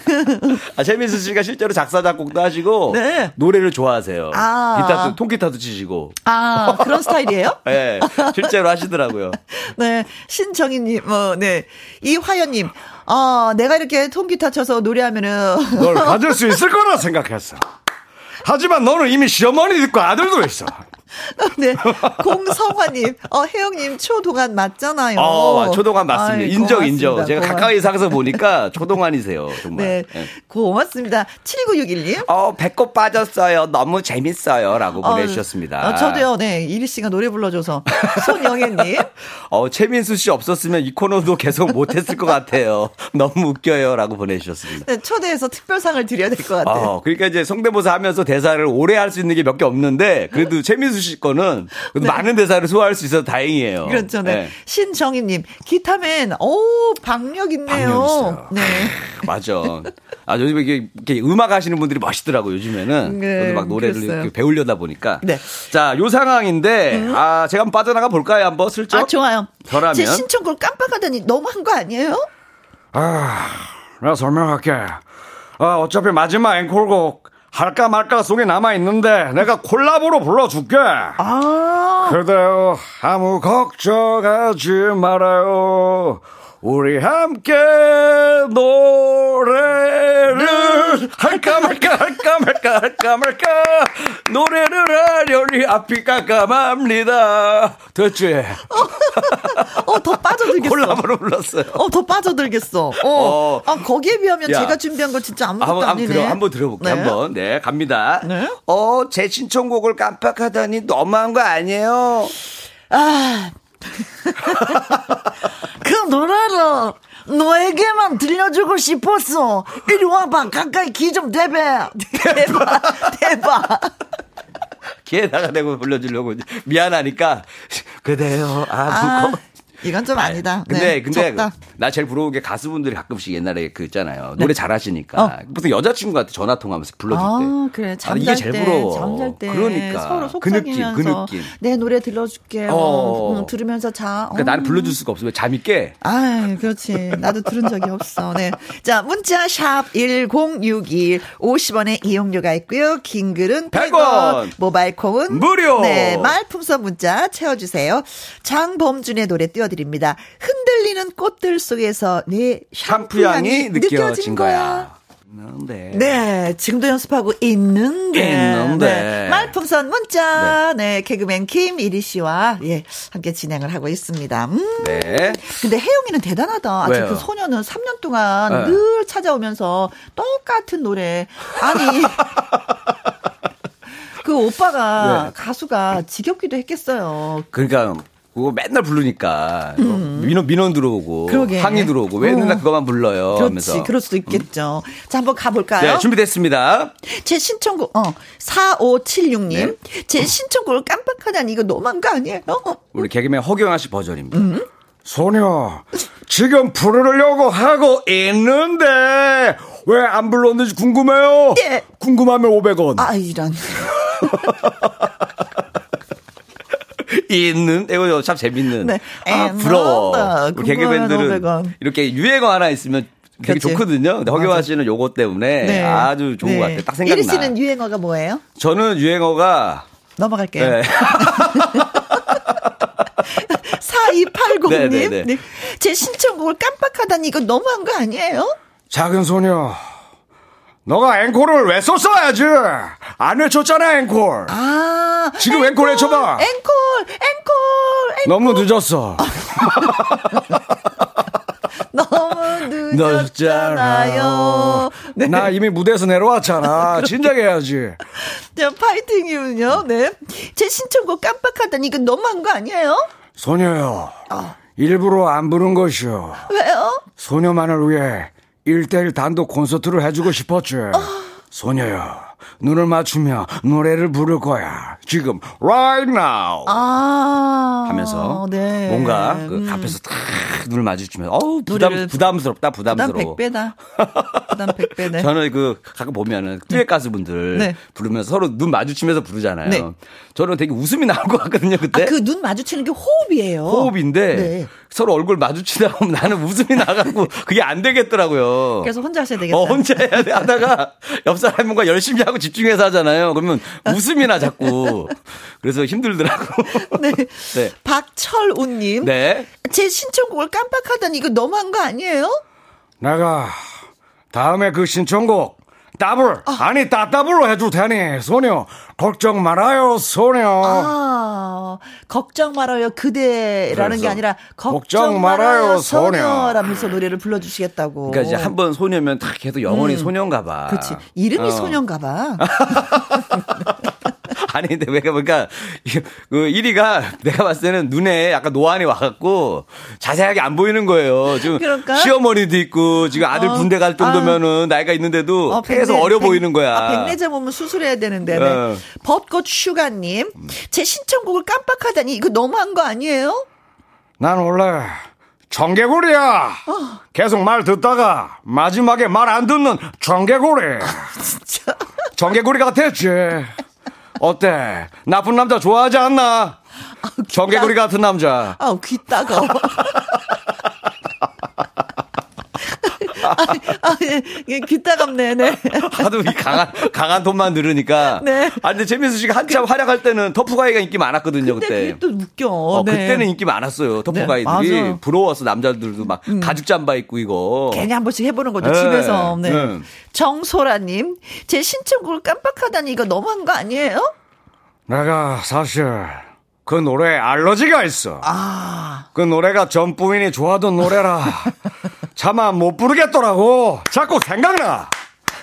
아, 최민수 씨가 실제로 작사 작곡도 하시고 네. 노래를 좋아하세요. 아. 기타도 통기타도 치시고. 아, 그런 스타일이에요? 예. [LAUGHS] 실제로 하시더라고요. 네. 신정희님, 뭐, 네. 이화연님, 아, 내가 이렇게 통기타 쳐서 노래하면은. 널 가질 수 있을 거라 생각했어. 하지만 너는 이미 시어머니 있고 아들도 있어. 네. 공성화님, 어, 혜영님 초동안 맞잖아요. 어, 초동안 맞습니다. 아이, 인정, 고맙습니다. 인정. 제가 고맙- 가까이 사서 보니까 초동안이세요. 정말. 네. 예. 고맙습니다. 7961님. 어, 배꼽 빠졌어요. 너무 재밌어요. 라고 보내주셨습니다. 어, 저도요, 네. 이리 씨가 노래 불러줘서. 손영애님. [LAUGHS] 어, 최민수 씨 없었으면 이 코너도 계속 못했을 것 같아요. [LAUGHS] 너무 웃겨요. 라고 보내주셨습니다. 네, 초대해서 특별상을 드려야 될 것 같아요. 어, 그러니까 이제 성대모사 하면서 대사를 오래 할 수 있는 게 몇 개 없는데, 그래도 [LAUGHS] 최민수 씨 거는 그래도 많은 대사를 소화할 수 있어서 다행이에요. 네. 그렇죠, 네. 네. 신정희님, 기타맨, 오, 박력 있네요. 박력 있어요. 네. 맞아. 아, 요즘에 이게, 이렇게 음악 하시는 분들이 멋있더라고요, 요즘에는. 네, 저도 막 노래를. 이렇게 배우려다 보니까. 네. 자, 요 상황인데, 아, 제가 한번 빠져나가 볼까요, 한번 슬쩍? 아, 좋아요. 저라면? 제 신청곡 깜빡하더니 너무한 거 아니에요? 아, 내가 설명할게. 아, 어차피 마지막 앵콜곡 할까 말까 속에 남아 있는데 내가 콜라보로 불러줄게. 아, 그대요 아무 걱정하지 말아요. 우리 함께 노래를 할까 말까 할까 말까 할까 말까 노래를 하려니 앞이 깜깜합니다. 됐지? 어, 더 빠져들겠어. 콜라보로 불렀어요. 어, 더 빠져들겠어. 어. 어. 아, 거기에 비하면 야. 제가 준비한 거 진짜 아무것도 한번, 한번, 아니네. 들어, 한번 들어볼게요. 네. 한번. 네, 갑니다. 네. 어, 제 신청곡을 깜빡하다니 너무한 거 아니에요? 아, [LAUGHS] 그 노래를 너에게만 들려주고 싶었어. 이리 와봐. 가까이 귀좀 대봐. 대봐. [LAUGHS] 대봐. 귀에다가 대고 불러주려고 미안하니까 그대요 아 아, 무거 이건 좀 아니 다. 근데 네, 근데 적다. 나 제일 부러운 게 가수분들이 가끔씩 옛날에 그 있잖아요 노래 잘하시니까 네. 어. 보통 여자친구한테 전화 통화하면서 불러줄 때 아, 그래. 아, 잠잘 이게 제일 때, 부러워 잠잘 때 그러니까 서로 그 느낌 속삭이면서 그 느낌 내 노래 들려줄게요. 어. 응, 들으면서 자. 그러니까 어. 나는 불러줄 수가 없어 왜 잠이 깨 아, 그렇지. 나도 들은 적이 없어. 네. 자, 문자 샵 1061. 50원의 이용료가 있고요. 긴 글은 100원. 100원. 모바일 콩은 무료. 네, 말풍선 문자 채워 주세요. 장범준의 노래 띄워 드립니다. 흔들리는 꽃들 속에서 내 샴푸 향이 느껴진 거야 네. 네, 지금도 연습하고 있는데. 있는데. 네, 말풍선 문자. 네. 개그맨 김이리 씨와 예, 함께 진행을 하고 있습니다. 음. 네. 근데 혜영이는 대단하다. 아직? 그 소녀는 3년 동안 네. 늘 찾아오면서 똑같은 노래. 아니. [LAUGHS] 그 오빠가 네. 가수가 지겹기도 했겠어요. 그러니까 그거 맨날 부르니까 민원 민원 들어오고 음. 그러게. 항의 들어오고 왜 어. 맨날 그거만 불러요 그렇지. 하면서 그럴 수도 있겠죠. 자, 한번 가볼까요? 네 준비됐습니다 제 신청곡, 어, 4576님. 네. 제 신청곡을 깜빡하다니 이거 너무한 거 아니에요? 우리 개그맨 허경아 씨 버전입니다 음. 소녀, 지금 부르려고 하고 있는데 왜 안 불렀는지 궁금해요? 예. 궁금하면 500원. 아, 이런. [LAUGHS] 있는 이거 참 재밌는 네. 아 에, 부러워. 우리 개그맨들은 500원. 이렇게 유행어 하나 있으면 되게 그치. 좋거든요 근데 허경아 씨는 요거 때문에 아주 좋은 것 같아요 딱 네. 생각나 씨는 유행어가 뭐예요? 저는 유행어가 넘어갈게요. 네. [LAUGHS] 4280님. 네, 네, 네. 네. 제 신청곡을 깜빡하다니 이거 너무한 거 아니에요? 작은 소녀, 너가 앵콜을 왜 썼어야지? 안 외쳤잖아, 앵콜. 아. 지금 앵콜 외쳐봐. 앵콜, 앵콜, 앵콜. 너무 늦었어. [LAUGHS] 너무 늦었잖아요. 네. 나 이미 무대에서 내려왔잖아. [LAUGHS] 진작에 해야지. 자, 파이팅이군요. 네. 제 신청곡 깜빡하다니 이거 너무한 거 아니에요? 소녀요. 어. 일부러 안 부른 것이요. 왜요? 소녀만을 위해 1대1 단독 콘서트를 해주고 싶었지. 어. 소녀요. 눈을 맞추며 노래를 부를 거야. 지금, right now. 아. 하면서 네. 뭔가 그 음. 앞에서 탁 눈을 마주치면서 어우 부담 부담스럽다 부담 부담스러워 100배다. 부담 100배 네. [LAUGHS] 저는 그 가끔 보면은 듀엣 가수분들 네. 부르면서 서로 눈 마주치면서 부르잖아요. 네. 저는 되게 웃음이 나올 것 같거든요 그때. 아, 그 눈 마주치는 게 호흡이에요. 호흡인데 네. 서로 얼굴 마주치다 보면 나는 웃음이 나가고 그게 안 되겠더라고요. 그래서 혼자 하셔야 되겠다. 어, 혼자 해야 돼 하다가 옆 뭔가 열심히 하고 집중해서 하잖아요. 그러면 웃음이 나 자꾸. 그래서 힘들더라고. [LAUGHS] 네. [LAUGHS] 네. 박철우님. 네. 제 신청곡을 깜빡하다니 이거 너무한 거 아니에요? 내가 다음에 그 신청곡 더블 아니 따따블로 해줄 테니 소녀 걱정 말아요 소녀 아, 걱정 말아요 그대라는 게 아니라 걱정, 걱정 말아요 말아요, 소녀 라면서 노래를 불러주시겠다고. 그러니까 이제 한 번 소녀면 딱 계속 영원히 소녀인가 봐. 음. 그렇지. 이름이 어. 소녀인가 봐. [LAUGHS] [LAUGHS] 아니 근데 왜 그러니까 그 1위가 내가 봤을 때는 눈에 약간 노안이 와갖고 자세하게 안 보이는 거예요. 지금 그럴까? 시어머니도 있고 지금 아들 어. 군대 갈 정도면은 나이가 있는데도 어, 계속 어려 백- 보이는 거야. 아, 백내장 오면 수술해야 되는데. 네. 어. 벚꽃 슈가님. 제 신청곡을 깜빡하다니 이거 너무한 거 아니에요? 난 원래 청개구리야 계속 말 듣다가 마지막에 말 안 듣는 청개구리 [LAUGHS] 진짜. 청개구리 같았지 어때? 나쁜 남자 좋아하지 않나? 청개구리 같은 남자. 아우, 귀 따가워. [LAUGHS] 아, 아, 예, 예, 귀 따갑네, 네. [LAUGHS] 하도 이 강한 강한 톤만 들으니까. 네. 아 근데 최민수 씨가 한참 활약할 때는 터프가이가 인기 많았거든요 근데 그때. 그게 또 웃겨. 어, 네. 그때는 인기 많았어요. 터프가이들이 네. 부러웠어 남자들도 막 가죽 잠바 입고 이거. 괜히 한 번씩 해보는 거죠, 네. 집에서. 네. 네. 정소라님, 제 신청곡을 깜빡하다니 이거 너무한 거 아니에요? 내가 사실 그 노래에 알러지가 있어. 아, 그 노래가 전 부인이 좋아하던 노래라. 차마 못 부르겠더라고. 자꾸 생각나.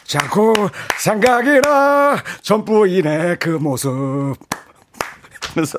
자꾸 생각이 나 전 부인의 그 모습. 그래서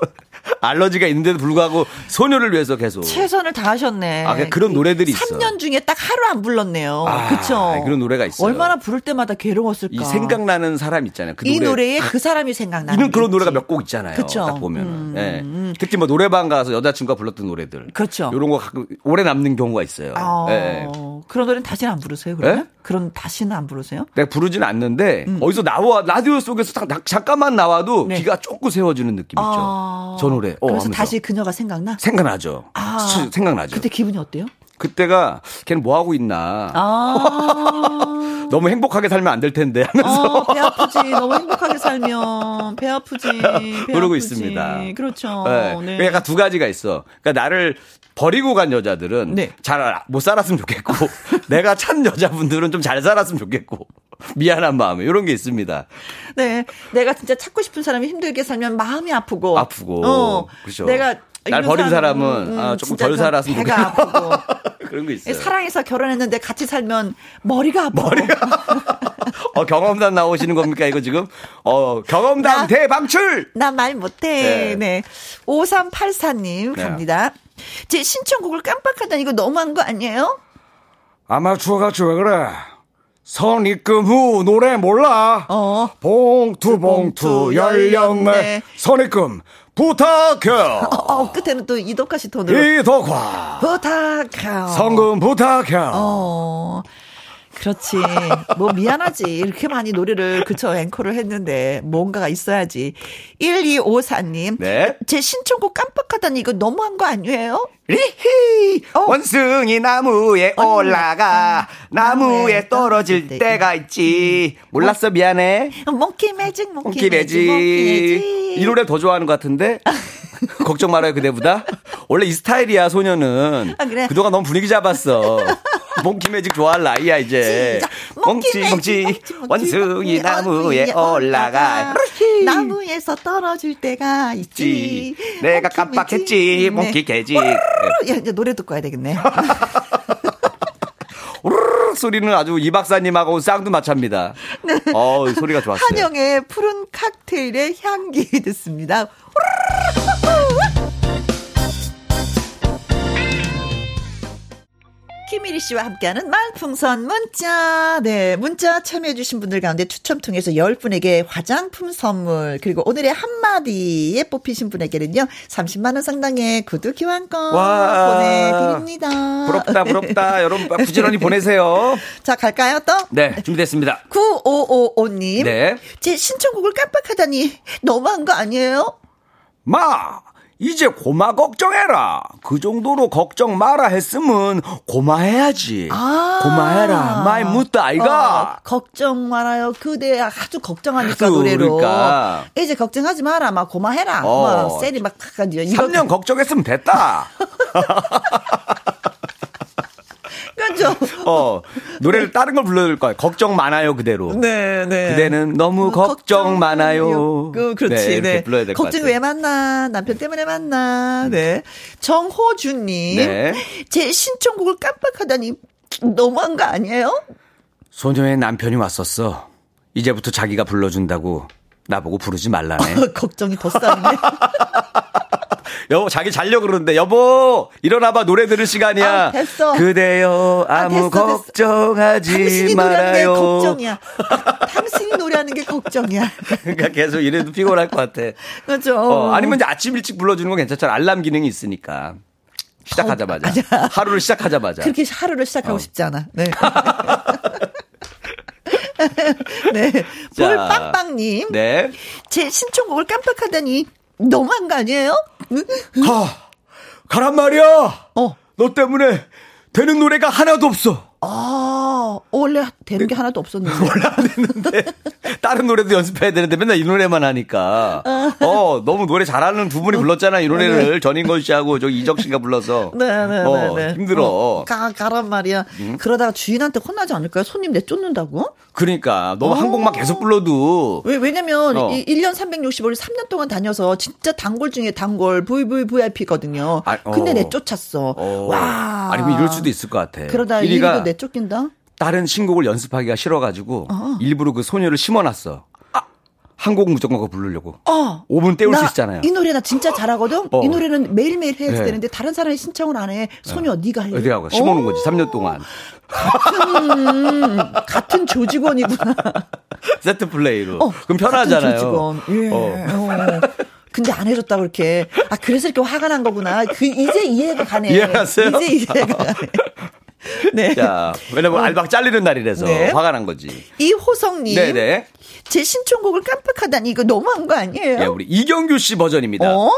알러지가 있는데도 불구하고 소녀를 위해서 계속. 최선을 다하셨네. 아, 그런 노래들이 있어. 3년 중에 딱 하루 안 불렀네요. 아, 그쵸? 그런 노래가 있어요. 얼마나 부를 때마다 괴로웠을까. 이 생각나는 사람 있잖아요. 그 이 노래. 노래에 그 사람이 생각나는. 이는 그런 게 노래가. 몇 곡 있잖아요. 그쵸. 딱 보면은. 음, 예. 음. 특히 뭐 노래방 가서 여자친구가 불렀던 노래들. 그렇죠. 이런 거 가끔 오래 남는 경우가 있어요. 아, 예. 그런 노래는 다시는 안 부르세요, 그러면? 예? 그런 다시는 안 부르세요? 내가 부르진 않는데 어디서 나와 라디오 속에서 잠깐만 나와도 음. 네. 귀가 쫓고 세워지는 느낌 있죠. 아. 저 노래. 어, 그래서 하면서. 다시 그녀가 생각나? 생각나죠. 아. 수- 생각나죠. 그때 기분이 어때요? 그때가 걔는 뭐 하고 있나. 아. [LAUGHS] 너무 행복하게 살면 안 될 텐데 하면서 어, 배 아프지. 너무 행복하게 살면 배 아프지. 배 [LAUGHS] 그러고 아프지. 있습니다. 그렇죠. 네. 네. 약간 두 가지가 있어. 그러니까 나를 버리고 간 여자들은 네. 잘못 살았으면 좋겠고 [LAUGHS] 내가 찬 여자분들은 좀 잘 살았으면 좋겠고 미안한 마음에 이런 게 있습니다. 네. 내가 진짜 찾고 싶은 사람이 힘들게 살면 마음이 아프고. 아프고 어. 그렇죠. 내가 날 버린 사람은, 사람은 아, 조금 덜그 살았으면 배가 아프고. [LAUGHS] 그런 거 있어요. 사랑해서 결혼했는데 같이 살면 머리가 아파. 어, 경험담 나오시는 겁니까 이거 지금? 어 경험담 나- 대방출. 나 말 못해. 네. 네. 5384님 네. 갑니다. 제 신청곡을 깜빡하다 이거 너무한 거 아니에요? 아마추어 같이 왜 그래? 선입금 후 노래 몰라? 어. 봉투 봉투 열렸네. 선입금 부탁해. [LAUGHS] 어, 끝에는 또 이덕화 씨 톤으로. 이덕화. 부탁해요. 성금 부탁해. 어. 그렇지. 뭐 미안하지. 이렇게 많이 노래를 그쵸 앵콜을 했는데 뭔가가 있어야지. 1254님. 네. 제 신청곡 깜빡하다니 이거 너무한 거 아니에요? 리히 어. 원숭이 나무에 올라가 나무에 나무에 떨어질 떨어질 때가 있지 몰랐어 미안해 몽키 매직 몽키 매직. 이 노래 더 좋아하는 것 같은데 [LAUGHS] 걱정 말아요 그대보다 원래 이 스타일이야 소녀는 아, 그래? 그동안 너무 분위기 잡았어 [LAUGHS] 몽키 매직 좋아할 나이야 이제 몽키, 몽키, 원숭이 나무에 올라가 나무에서 떨어질 때가 있지. 내가 깜빡했지. 몽키 개직 야, 이제 노래 듣고 와야 되겠네. [LAUGHS] 소리는 아주 이 박사님하고 쌍두마차입니다. 어 소리가 좋았어요. 네. 한영의 푸른 칵테일의 향기 [LAUGHS] 듣습니다. 김일희 씨와 함께하는 말풍선 문자. 네, 문자 참여해주신 분들 가운데 추첨 통해서 10분에게 화장품 선물, 그리고 오늘의 한마디에 뽑히신 분에게는요, 30만원 상당의 구두 교환권 와. 보내드립니다. 부럽다 부럽다 [LAUGHS] 여러분 부지런히 보내세요. 자, 갈까요, 또? 네 준비됐습니다. 9555님. 네. 제 신청곡을 깜빡하다니 너무한 거 아니에요? 마 이제 고마 걱정해라. 그 정도로 걱정 마라 했으면 고마해야지. 아. 고마해라. 마이 묵다 아이가. 어, 걱정 말아요. 그대 아주 걱정하니까 아주 노래로. 그러니까. 이제 걱정하지 마라. 막 고마해라. 어. 막 세리 막 가지고 이거 3년 걱정했으면 됐다. [LAUGHS] 그죠? 어 노래를 다른 걸 불러줄 거야. 걱정 많아요 그대로. 네, 네. 그대는 너무 걱정 많아요. 그, 그렇지. 네, 이렇게 네. 불러야 될것 걱정 같아요. 왜 만나? 남편 때문에 만나. 네. 정호주님. 네. 제 신청곡을 깜빡하다니 너무한 거 아니에요? 소녀의 남편이 왔었어. 이제부터 자기가 불러준다고 나보고 부르지 말라네. [LAUGHS] 걱정이 더 쌓이네. [LAUGHS] 여보 자기 자려 그러는데 여보 일어나봐 노래 들을 시간이야. 아, 됐어. 그대여 아, 아무 됐어, 됐어. 걱정하지 당신이 노래하는 게 말아요. 걱정이야. [LAUGHS] 당신이 노래하는 게 걱정이야. 그러니까 계속 이래도 피곤할 것 같아. 그죠? 어, 아니면 이제 아침 일찍 불러주는 건 괜찮잖아. 알람 기능이 있으니까. 시작하자마자. 하루를 시작하자마자. 그렇게 하루를 시작하고 어. 싶지 않아. 네. [LAUGHS] [LAUGHS] 네. 자, 볼빵빵님. 네. 제 신청곡을 깜빡하다니 너무한 거 아니에요? 가, 가란 말이야. 어. 너 때문에 되는 노래가 하나도 없어. 아, 원래 되는 게 하나도 없었는데. [LAUGHS] 원래 안 됐는데 다른 노래도 연습해야 되는데 맨날 이 노래만 하니까 어 너무 노래 잘하는 두 분이 불렀잖아 이 노래를 전인권 씨하고 저기 이적 씨가 불러서 네네네. [LAUGHS] 어, 네. 힘들어 음. 어, 가, 가란 말이야. 그러다가 주인한테 혼나지 않을까요? 손님 내쫓는다고? 그러니까 너무 한 곡만 계속 불러도 왜, 왜냐면, 어. 이 1년 365일 3년 동안 다녀서 진짜 단골 중에 단골, VVVIP거든요. 아, 어. 근데 내쫓았어. 어, 와. 아니면 이럴 수도 있을 것 같아. 그러다 1위가 1위도 내쫓긴다? 다른 신곡을 연습하기가 싫어가지고 일부러 그 소녀를 심어놨어. 한 곡 무조건 그거 부르려고. 어. 5분 때울 나수 있잖아요. 이 노래 나 진짜 잘하거든. 어. 이 노래는 매일매일 해야 네. 되는데 다른 사람이 신청을 안 해. 소녀 네가 할래. 어디 하고 심어놓은 어, 거지, 3년 동안. 같은 조직원이구나. [LAUGHS] 세트 플레이로. 어, 그럼 같은 편하잖아요. 조직원. 예. 어. 어. 근데 안 해줬다고 그렇게. 아, 그래서 이렇게 화가 난 거구나. 그, 이제 이해가 가네. [LAUGHS] 이해갔어요? 이제 이해가 가네. [LAUGHS] [LAUGHS] 네. 자, 왜냐면 알박 잘리는 날이라서 네. 화가 난 거지. 이호성님. 네네. 제 신청곡을 깜빡하다니 이거 너무한 거 아니에요? 예, 우리 이경규 씨 버전입니다. 어?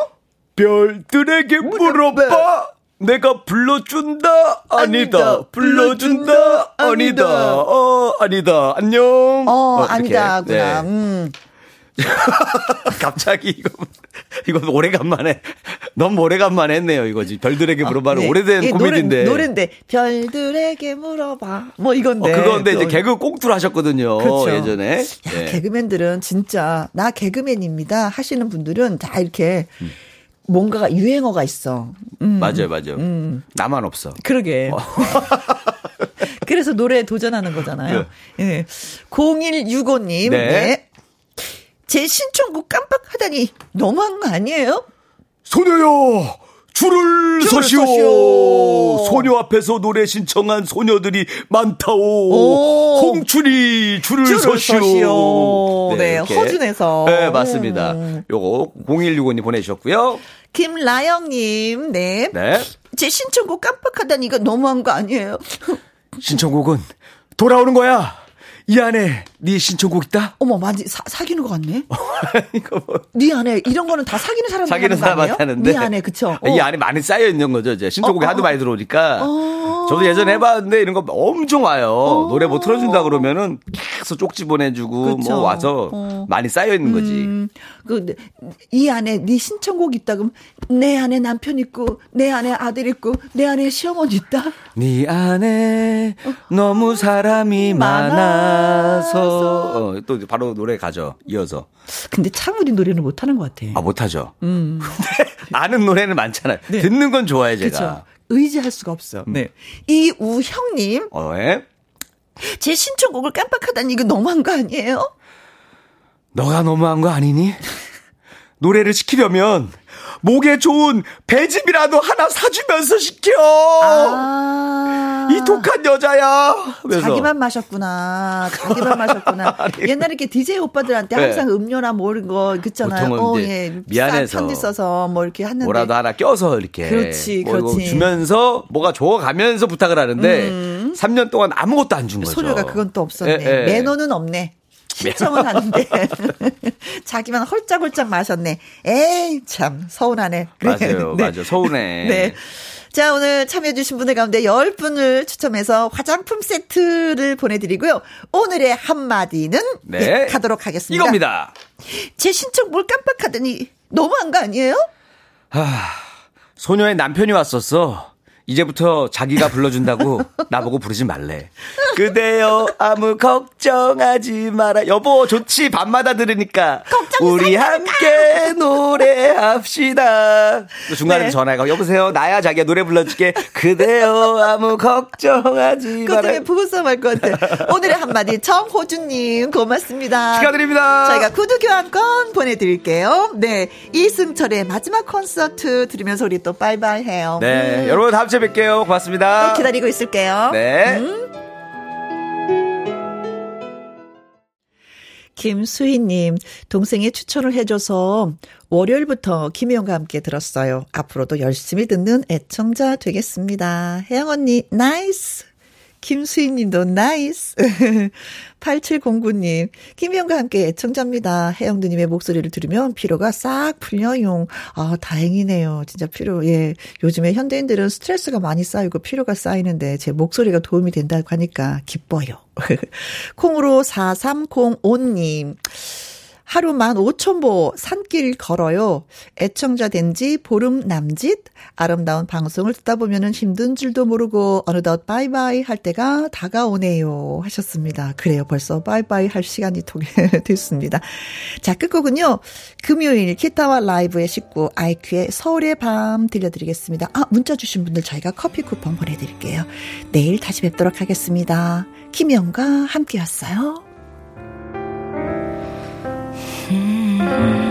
별들에게 물어봐. 내가 불러준다 아니다 아니다. 불러준다 아니다 어 아니다 안녕 어, 이렇게. 아니다, 구나. 네. 음. [LAUGHS] 갑자기 이거 이거 오래간만에 너무 오래간만에 했네요 이거지 별들에게 물어봐는 네. 오래된 이 코미디인데 노래, 노래인데 별들에게 물어봐. 뭐 어, 이건데. 그건데 이제 또- 개그 꼭두를 하셨거든요 그렇죠. 예전에 야, 예. 개그맨들은 진짜 나 개그맨입니다 하시는 분들은 다 이렇게 음. 뭔가가 유행어가 있어. 음, 맞아요 맞아요 나만 없어 그러게. [LAUGHS] 그래서 노래에 도전하는 거잖아요. 예. 0165님. 네. 네. 제 신청곡 깜빡하다니 너무한 거 아니에요? 소녀요 줄을 줄을 서시오. 서시오. 소녀 앞에서 노래 신청한 소녀들이 많다오 오. 홍춘이 줄을, 줄을 서시오, 서시오. 네, 이렇게. 허준에서. 네 맞습니다 음. 요거 0165님 보내주셨고요 김라영님, 네. 네 제 신청곡 깜빡하다니 이거 너무한 거 아니에요? 신청곡은 돌아오는 거야 이 안에 네 신청곡 있다 어머, 많이 사, 사귀는 것 같네. [LAUGHS] 이거 뭐 네 안에 이런 거는 다 사귀는 사람들 사귀는? 사람한테 하는데 네 안에 그쵸? 이 어. 안에 많이 쌓여 있는 거죠 이제 신청곡이 어, 어, 하도 많이 들어오니까 어. 저도 예전에 해봤는데 이런 거 엄청 와요 노래 뭐 틀어준다 그러면은 계속 쪽지 보내주고 그쵸. 뭐 와서 어. 많이 쌓여 있는 거지 음, 그, 이 안에 네 신청곡 있다 그럼 내 안에 남편 있고 내 안에 아들 있고 내 안에 시어머니 있다. 네 안에 너무 사람이 많아 서 어, 또 바로 노래 가죠 이어서 근데 참 우리 노래는 못하는 것 같아. 아 못하죠 [LAUGHS] 근데 아는 노래는 많잖아요 네. 듣는 건 좋아해 제가 그렇죠. 의지할 수가 없어. 네. 이우형님, 어, 예? 제 신청곡을 깜빡하다니 이거 너무한 거 아니에요? 너가 너무한 거 아니니? 노래를 시키려면 목에 좋은 배즙이라도 하나 사주면서 시켜. 아. 이 독한 여자야. 그래서 자기만 마셨구나. 자기만 마셨구나. [LAUGHS] 옛날에 이렇게 DJ 오빠들한테 네. 항상 음료나 뭐 이런 거 그잖아요. 보통은 어, 예. 미안해서 편지 써서 뭐 이렇게 했는데. 뭐라도 하나 껴서 이렇게 그렇지, 뭐 그렇지. 주면서 뭐가 좋아가면서 부탁을 하는데 3년 동안 아무것도 안 준 거죠. 음. 소녀가 그건 또 없었네. 예, 예. 매너는 없네. 신청은 하는데 [LAUGHS] 자기만 홀짝홀짝 마셨네. 에이 참 서운하네. 그래. 맞아요, 네. 맞아 서운해. 네. 자, 오늘 참여해주신 분들 가운데 10분을 추첨해서 화장품 세트를 보내드리고요. 오늘의 한마디는 네. 네, 가도록 하겠습니다. 이겁니다. 제 신청 뭘 깜빡하더니 너무한 거 아니에요? 소녀의 남편이 왔었어. 이제부터 자기가 불러준다고 [LAUGHS] 나보고 부르지 말래. 그대여 아무 걱정하지 마라. 여보 좋지 밤마다 들으니까 우리 함께 노래합시다. 또 중간에 네. 전화가 여보세요 나야 자기가 노래 불러줄게. 그대여 아무 걱정하지 마라. 때문에 부부싸움 할 것 같아. 오늘의 한마디 정호준님 고맙습니다. 축하드립니다. 저희가 구두 교환권 보내드릴게요. 네. 이승철의 마지막 콘서트 들으면서 우리 또 바이바이 해요. 네 음, 여러분 다음 주에 뵐게요. 고맙습니다. 또 기다리고 있을게요. 네. 김수희님, 동생이 추천을 해줘서 월요일부터 김혜영과 함께 들었어요. 앞으로도 열심히 듣는 애청자 되겠습니다. 혜영 언니, nice! 김수희 님도 nice. [LAUGHS] 8709님, 김혜영과 함께 애청자입니다. 혜영 누님의 목소리를 들으면 피로가 싹 풀려요. 아, 다행이네요. 진짜 피로, 예. 요즘에 현대인들은 스트레스가 많이 쌓이고 피로가 쌓이는데 제 목소리가 도움이 된다고 하니까 기뻐요. [LAUGHS] 콩으로 4305님. 하루 만 5천 보 산길 걸어요. 애청자 된 지 보름 남짓. 아름다운 방송을 듣다 보면은 힘든 줄도 모르고 어느덧 바이바이 할 때가 다가오네요. 하셨습니다. 그래요. 벌써 바이바이 할 시간이 도게 [LAUGHS] 됐습니다. 자, 끝곡은요. 금요일 기타와 라이브의 식구 아이큐의 서울의 밤 들려드리겠습니다. 아, 문자 주신 분들 저희가 커피 쿠폰 보내드릴게요. 내일 다시 뵙도록 하겠습니다. 김영과 함께였어요. Thank you.